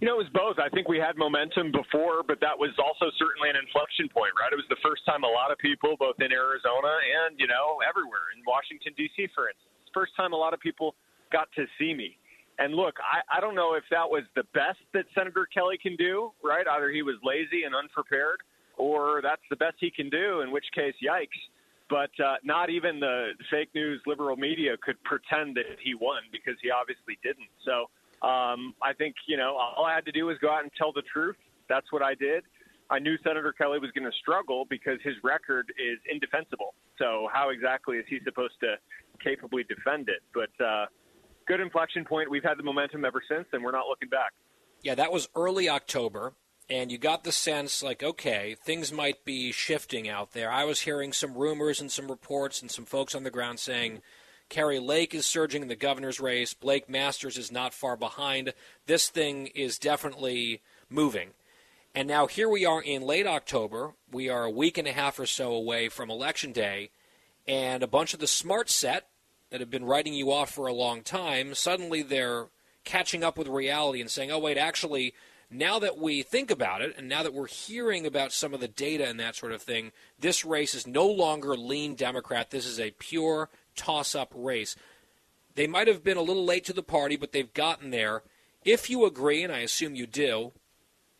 You know, it was both. I think we had momentum before, but that was also certainly an inflection point, right? It was the first time a lot of people, both in Arizona and, you know, everywhere in Washington, D.C., for instance, first time a lot of people got to see me. And look, I, I don't know if that was the best that Senator Kelly can do, right? Either he was lazy and unprepared, or that's the best he can do, in which case, yikes. But uh, not even the fake news liberal media could pretend that he won because he obviously didn't. So, um, I think, you know, all I had to do was go out and tell the truth. That's what I did. I knew Senator Kelly was going to struggle because his record is indefensible. So how exactly is he supposed to capably defend it? But uh, good inflection point. We've had the momentum ever since, and we're not looking back. Yeah, that was early October, and you got the sense like, okay, things might be shifting out there. I was hearing some rumors and some reports and some folks on the ground saying – Kari Lake is surging in the governor's race. Blake Masters is not far behind. This thing is definitely moving. And now here we are in late October. We are a week and a half or so away from Election Day. And a bunch of the smart set that have been writing you off for a long time, suddenly they're catching up with reality and saying, oh, wait, actually, now that we think about it, and now that we're hearing about some of the data and that sort of thing, this race is no longer lean Democrat. This is a pure toss up race. They might have been a little late to the party, but they've gotten there. If you agree, and I assume you do,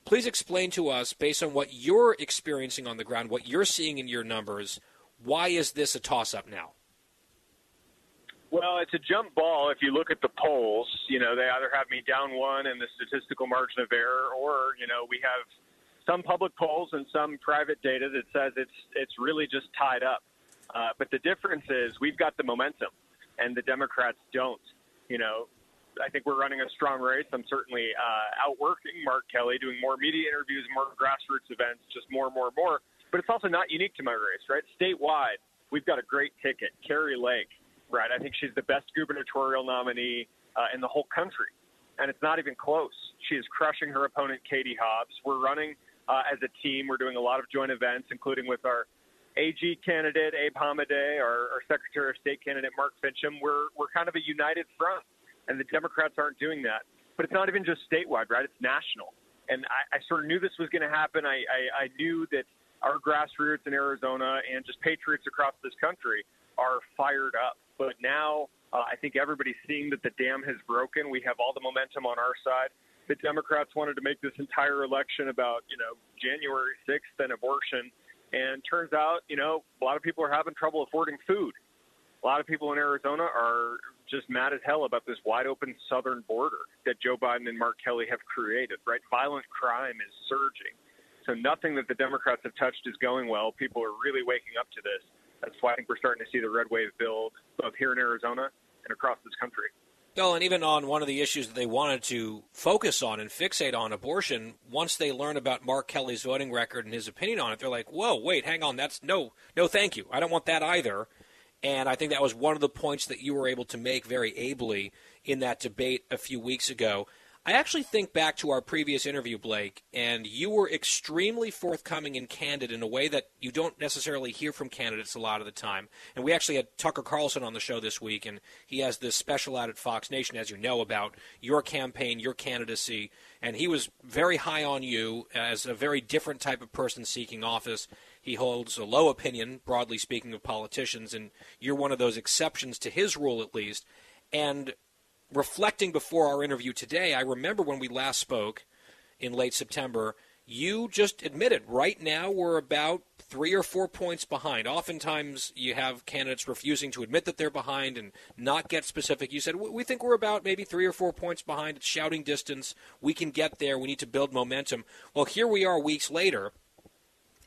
please explain to us, based on what you're experiencing on the ground, what you're seeing in your numbers, why is this a toss up now? Well, it's a jump ball if you look at the polls. You know, they either have me down one in the statistical margin of error, or, you know, we have some public polls and some private data that says it's it's really just tied up. Uh, but the difference is we've got the momentum, and the Democrats don't. You know, I think we're running a strong race. I'm certainly uh, outworking Mark Kelly, doing more media interviews, more grassroots events, just more more more. But it's also not unique to my race, right? Statewide, we've got a great ticket, Kari Lake, right? I think she's the best gubernatorial nominee uh, in the whole country, and it's not even close. She is crushing her opponent, Katie Hobbs. We're running uh, as a team. We're doing a lot of joint events, including with our AG candidate Abe Hamadeh, our, our Secretary of State candidate Mark Finchem, we're we're kind of a united front, and the Democrats aren't doing that. But it's not even just statewide, right? It's national, and I, I sort of knew this was going to happen. I, I, I knew that our grassroots in Arizona and just patriots across this country are fired up. But now uh, I think everybody's seeing that the dam has broken. We have all the momentum on our side. The Democrats wanted to make this entire election about, you know, January 6th and abortion and turns out, you know, a lot of people are having trouble affording food. A lot of people in Arizona are just mad as hell about this wide open southern border that Joe Biden and Mark Kelly have created, right? Violent crime is surging. So nothing that the Democrats have touched is going well. People are really waking up to this. That's why I think we're starting to see the red wave build both here in Arizona and across this country. No, and even on one of the issues that they wanted to focus on and fixate on abortion, once they learn about Mark Kelly's voting record and his opinion on it, they're like, "Whoa, wait, hang on, that's no, no, thank you. I don't want that either." And I think that was one of the points that you were able to make very ably in that debate a few weeks ago. I actually think back to our previous interview, Blake, and you were extremely forthcoming and candid in a way that you don't necessarily hear from candidates a lot of the time. And we actually had Tucker Carlson on the show this week, and he has this special out at Fox Nation, as you know, about your campaign, your candidacy. And he was very high on you as a very different type of person seeking office. He holds a low opinion, broadly speaking, of politicians, and you're one of those exceptions to his rule, at least. And reflecting before our interview today, I remember when we last spoke in late September, you just admitted right now we're about three or four points behind. Oftentimes, you have candidates refusing to admit that they're behind and not get specific. You said, We think we're about maybe three or four points behind. It's shouting distance. We can get there. We need to build momentum. Well, here we are weeks later,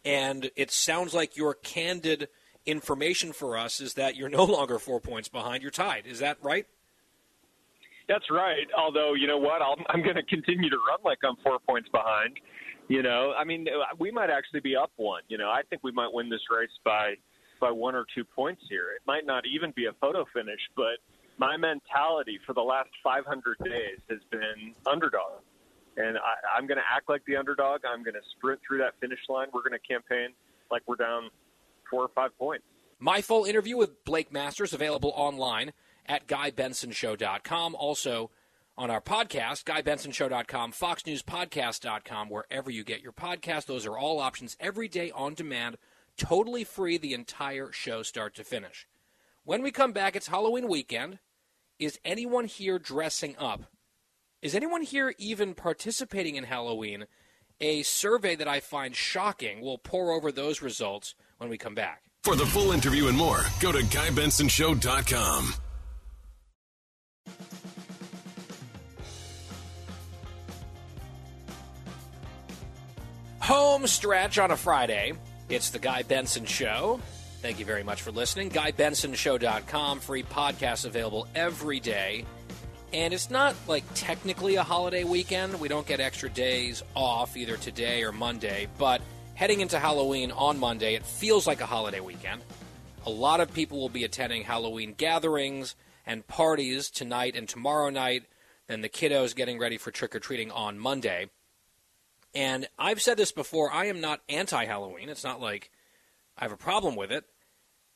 and it sounds like your candid information for us is that you're no longer four points behind. You're tied. Is that right? That's right. Although, you know what? I'll, I'm going to continue to run like I'm four points behind. You know, I mean, uh, we might actually be up one. You know, I think we might win this race by by one or two points here. It might not even be a photo finish, but my mentality for the last 500 days has been underdog. And I, I'm going to act like the underdog. I'm going to sprint through that finish line. We're going to campaign like we're down four or five points. My full interview with Blake Masters available online at GuyBensonShow.com. Also on our podcast, GuyBensonShow.com, FoxNewsPodcast.com, wherever you get your podcast. Those are all options every day on demand, totally free the entire show start to finish. When we come back, it's Halloween weekend. Is anyone here dressing up? Is anyone here even participating in Halloween? A survey that I find shocking. We'll pour over those results when we come back. For the full interview and more, go to GuyBensonShow.com. Home stretch on a Friday. It's the Guy Benson Show. Thank you very much for listening. GuyBensonShow.com. Free podcasts available every day. And it's not like technically a holiday weekend. We don't get extra days off either today or Monday. But heading into Halloween on Monday, it feels like a holiday weekend. A lot of people will be attending Halloween gatherings and parties tonight and tomorrow night. Then the kiddos getting ready for trick or treating on Monday. And I've said this before I am not anti Halloween. It's not like I have a problem with it.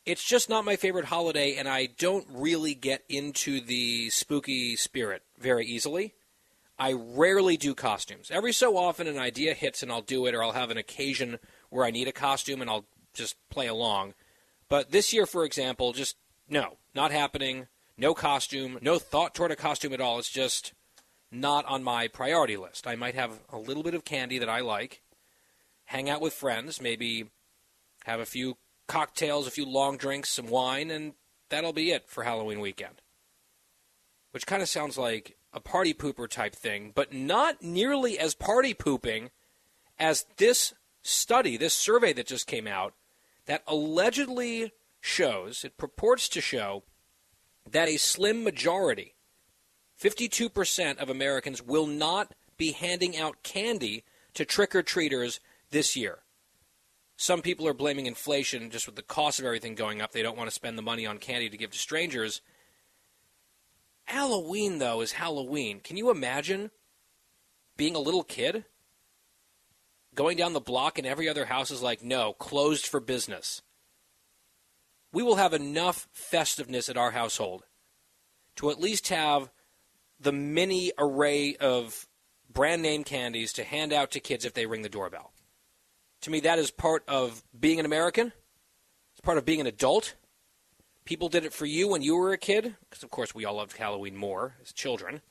It's just not my favorite holiday, and I don't really get into the spooky spirit very easily. I rarely do costumes. Every so often, an idea hits and I'll do it, or I'll have an occasion where I need a costume and I'll just play along. But this year, for example, just no, not happening. No costume, no thought toward a costume at all. It's just not on my priority list. I might have a little bit of candy that I like, hang out with friends, maybe have a few cocktails, a few long drinks, some wine, and that'll be it for Halloween weekend. Which kind of sounds like a party pooper type thing, but not nearly as party pooping as this study, this survey that just came out, that allegedly shows, it purports to show, that a slim majority, 52% of Americans, will not be handing out candy to trick or treaters this year. Some people are blaming inflation just with the cost of everything going up. They don't want to spend the money on candy to give to strangers. Halloween, though, is Halloween. Can you imagine being a little kid? Going down the block and every other house is like, no, closed for business. We will have enough festiveness at our household to at least have the mini array of brand name candies to hand out to kids if they ring the doorbell. To me, that is part of being an American. It's part of being an adult. People did it for you when you were a kid, because of course we all loved Halloween more as children.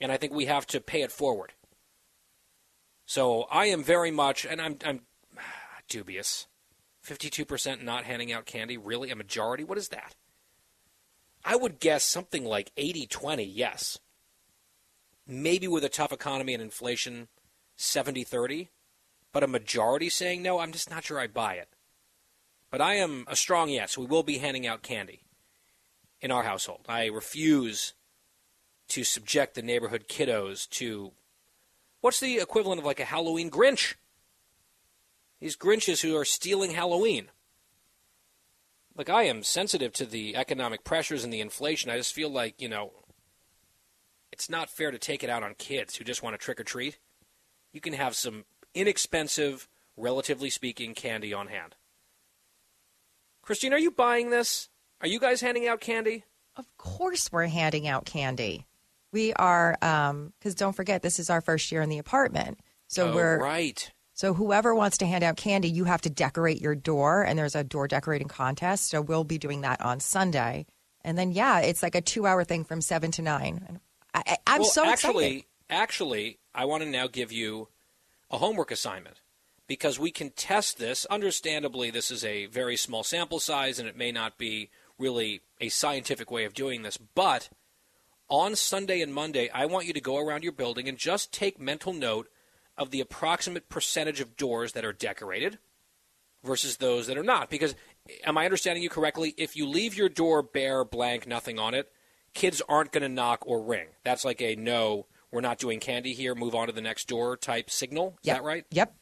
And I think we have to pay it forward. So I am very much, and I'm, I'm dubious. 52% not handing out candy? Really? A majority? What is that? I would guess something like 80 20, yes. Maybe with a tough economy and inflation, 70 30 but a majority saying no, I'm just not sure I buy it. But I am a strong yes. We will be handing out candy in our household. I refuse to subject the neighborhood kiddos to what's the equivalent of like a Halloween Grinch? These Grinches who are stealing Halloween. Like, I am sensitive to the economic pressures and the inflation. I just feel like, you know, it's not fair to take it out on kids who just want to trick or treat. You can have some inexpensive, relatively speaking, candy on hand. Christine, are you buying this? Are you guys handing out candy? Of course, we're handing out candy. We are, because um, don't forget, this is our first year in the apartment. So oh, we're right. So whoever wants to hand out candy, you have to decorate your door, and there's a door decorating contest. So we'll be doing that on Sunday, and then yeah, it's like a two-hour thing from seven to nine. I, am well, so actually, excited. Actually, I want to now give you a homework assignment because we can test this. Understandably, this is a very small sample size and it may not be really a scientific way of doing this, but on Sunday and Monday, I want you to go around your building and just take mental note of the approximate percentage of doors that are decorated versus those that are not. Because, am I understanding you correctly? If you leave your door bare, blank, nothing on it, kids aren't going to knock or ring. That's like a no we're not doing candy here, move on to the next door type signal. Is yep. that right? Yep.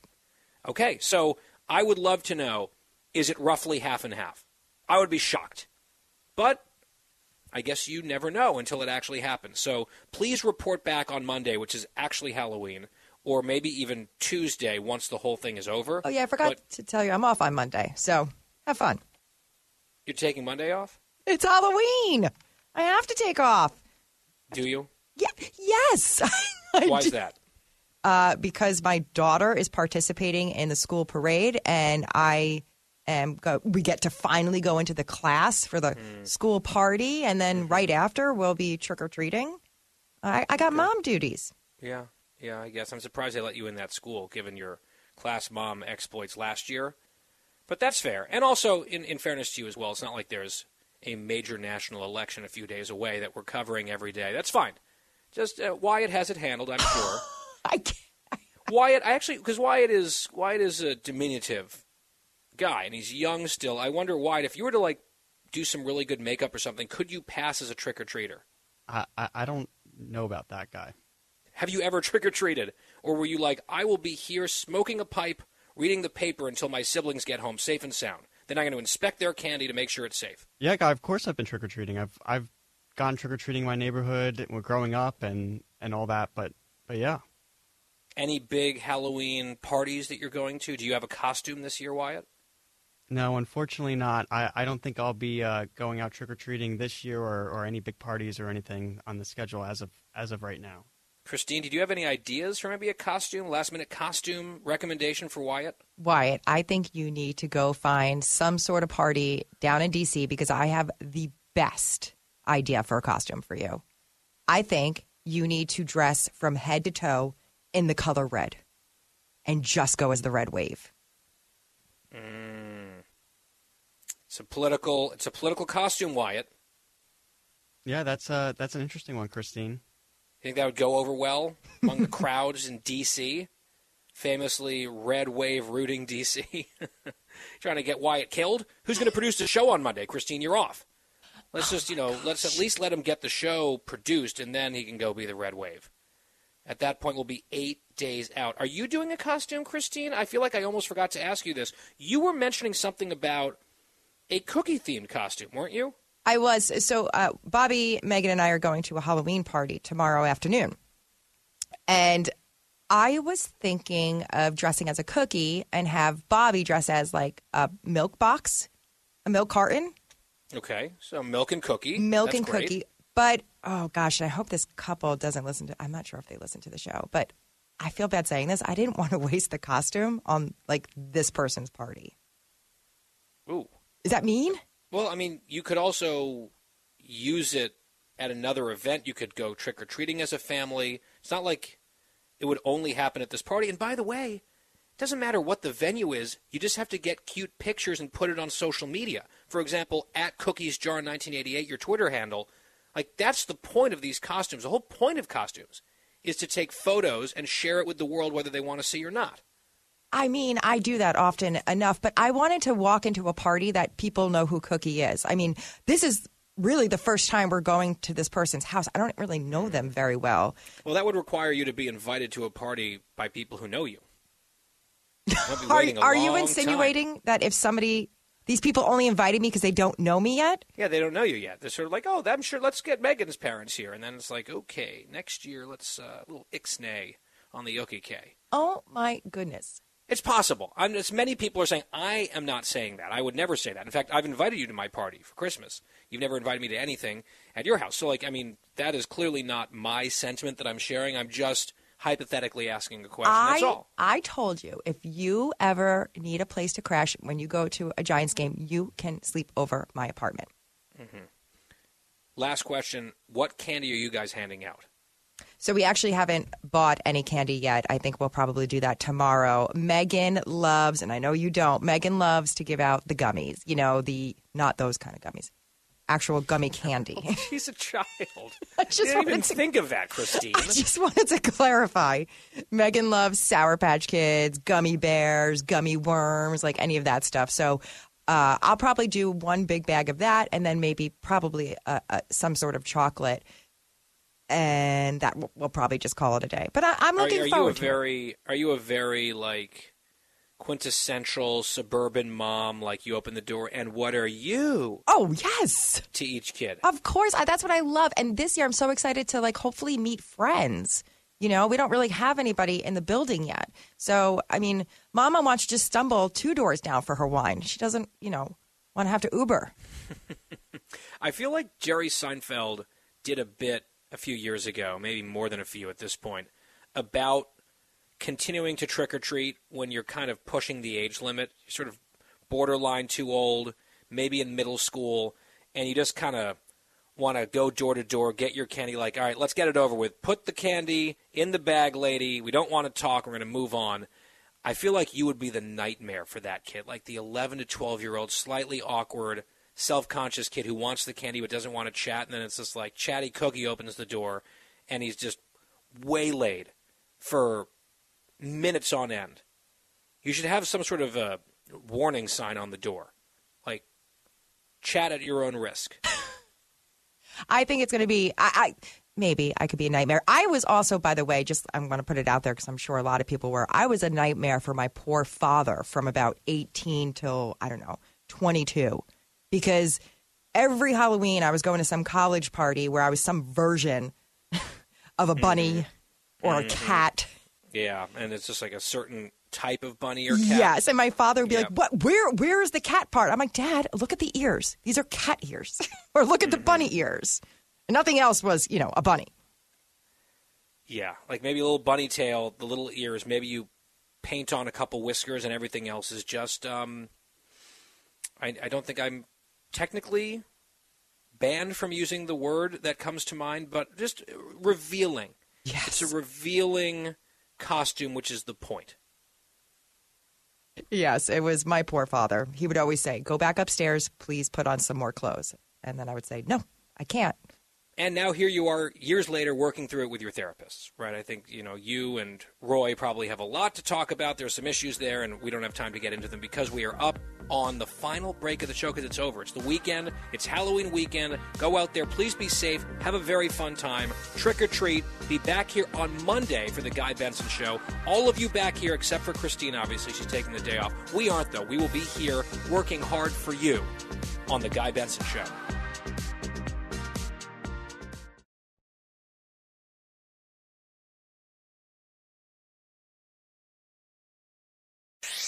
Okay, so I would love to know is it roughly half and half? I would be shocked. But I guess you never know until it actually happens. So please report back on Monday, which is actually Halloween, or maybe even Tuesday once the whole thing is over. Oh, yeah, I forgot But to tell you I'm off on Monday. So have fun. you're taking Monday off? It's Halloween. I have to take off. Do you? Yeah, yes. Why is that? Uh, because my daughter is participating in the school parade, and I am. Go, we get to finally go into the class for the Hmm. school party, and Mm-hmm. then right after we'll be trick or treating. I, I got mom duties. Yeah, yeah, I guess. I'm surprised they let you in that school given your class mom exploits last year. But that's fair. And also, in, in fairness to you as well, it's not like there's a major national election a few days away that we're covering every day. That's fine. Just uh, Wyatt has it handled, I'm sure. I can't. Wyatt, I actually, because Wyatt is Wyatt is a diminutive guy and he's young still. I wonder, Wyatt, if you were to like do some really good makeup or something, could you pass as a trick or treater? I, I, I don't know about that guy. Have you ever trick or treated? Or were you like, I will be here smoking a pipe, reading the paper until my siblings get home safe and sound? Then I'm going to inspect their candy to make sure it's safe. Yeah, guy. Of course, I've been trick or treating. I've I've gone trick or treating in my neighborhood growing up and and all that. But but yeah, Any big Halloween parties that you're going to? Do you have a costume this year, Wyatt? no, unfortunately not. I, I don't think I'll be uh, going out trick or treating this year or, or any big parties or anything on the schedule as of as of right now. Christine, did you have any ideas for maybe a costume, last minute costume recommendation for Wyatt? Wyatt, I think you need to go find some sort of party down in DC because I have the best idea for a costume for you. I think you need to dress from head to toe in the color red and just go as the red wave. Mm. It's a political. It's a political costume, Wyatt. Yeah, that's uh that's an interesting one, Christine. You think that would go over well among the crowds in D.C.? Famously, red wave rooting D.C. Trying to get Wyatt killed. Who's going to produce the show on Monday? Christine, you're off. Let's just, you know, let's at least let him get the show produced, and then he can go be the red wave. At that point, we'll be eight days out. Are you doing a costume, Christine? I feel like I almost forgot to ask you this. You were mentioning something about a cookie themed costume, weren't you? I was so uh, Bobby, Megan, and I are going to a Halloween party tomorrow afternoon, and I was thinking of dressing as a cookie and have Bobby dress as like a milk box, a milk carton, Okay, so milk and cookie. milk That's and great. cookie. But oh gosh, I hope this couple doesn't listen to. I'm not sure if they listen to the show, but I feel bad saying this. I didn't want to waste the costume on like this person's party. Ooh. Is that mean? Well, I mean, you could also use it at another event. You could go trick or treating as a family. It's not like it would only happen at this party. And by the way, it doesn't matter what the venue is. You just have to get cute pictures and put it on social media. For example, at Cookies Jar 1988, your Twitter handle. Like that's the point of these costumes. The whole point of costumes is to take photos and share it with the world, whether they want to see or not. I mean, I do that often enough, but I wanted to walk into a party that people know who Cookie is. I mean, this is really the first time we're going to this person's house. I don't really know them very well. Well, that would require you to be invited to a party by people who know you. Are, are you insinuating that if somebody, these people only invited me because they don't know me yet? Yeah, they don't know you yet. They're sort of like, oh, I'm sure. Let's get Megan's parents here, and then it's like, okay, next year let's uh, a little ixnay on the OKK. Oh my goodness. It's possible. I'm, as many people are saying, I am not saying that. I would never say that. In fact, I've invited you to my party for Christmas. You've never invited me to anything at your house. So, like, I mean, that is clearly not my sentiment that I'm sharing. I'm just hypothetically asking a question. That's all. I told you if you ever need a place to crash when you go to a Giants game, you can sleep over my apartment. Mm-hmm. Last question: What candy are you guys handing out? So we actually haven't bought any candy yet. I think we'll probably do that tomorrow. Megan loves, and I know you don't. Megan loves to give out the gummies. You know, the not those kind of gummies, actual gummy candy. She's a child. I just didn't even to- think of that, Christine. I just wanted to clarify. Megan loves Sour Patch Kids, gummy bears, gummy worms, like any of that stuff. So uh, I'll probably do one big bag of that, and then maybe probably uh, uh, some sort of chocolate, and that we'll, we'll probably just call it a day. But I, I'm Are- looking are, forward you a to it. very are you a very like quintessential suburban mom, like you open the door and what are you? Oh, yes. To each kid. Of course, I, that's what I love. And this year, I'm so excited to like hopefully meet friends. You know, we don't really have anybody in the building yet. So, I mean, Mama wants to just stumble two doors down for her wine. She doesn't, you know, want to have to Uber. I feel like Jerry Seinfeld did a bit a few years ago, maybe more than a few at this point, about continuing to trick or treat when you're kind of pushing the age limit, you're sort of borderline too old, maybe in middle school, and you just kind of want to go door to door, get your candy. Like, all right, let's get it over with. Put the candy in the bag, lady. We don't want to talk. We're going to move on. I feel like you would be the nightmare for that kid, like the 11 to 12 year old, slightly awkward, self conscious kid who wants the candy but doesn't want to chat. And then it's just like Chatty Cookie opens the door and he's just waylaid for minutes on end. You should have some sort of a warning sign on the door, like chat at your own risk. I think it's going to be. I, I maybe I could be a nightmare. I was also, by the way, just I'm going to put it out there because I'm sure a lot of people were. I was a nightmare for my poor father from about 18 till I don't know 22, because every Halloween I was going to some college party where I was some version of a bunny Mm-hmm. or a cat. Yeah, and it's just like a certain type of bunny or cat. Yes, and my father would be Yep. like, "What? Where? Where is the cat part?" I'm like, "Dad, look at the ears. These are cat ears, or look at the bunny Mm-hmm. ears." And nothing else was, you know, a bunny. Yeah, like maybe a little bunny tail, the little ears. Maybe you paint on a couple whiskers, and everything else is just. Um, I, I don't think I'm technically banned from using the word that comes to mind, but just revealing. Yes. It's a revealing costume, which is the point. Yes, it was my poor father. He would always say, "Go back upstairs, please put on some more clothes." And then I would say, "No, I can't." And now here you are, years later, working through it with your therapists, right? I think you know you and Roy probably have a lot to talk about. There's some issues there, and we don't have time to get into them because we are up on the final break of the show because it's over. It's the weekend. It's Halloween weekend. Go out there, please be safe. Have a very fun time. Trick or treat. Be back here on Monday for the Guy Benson Show. All of you back here except for Christine. Obviously, she's taking the day off. We aren't though. We will be here working hard for you on the Guy Benson Show.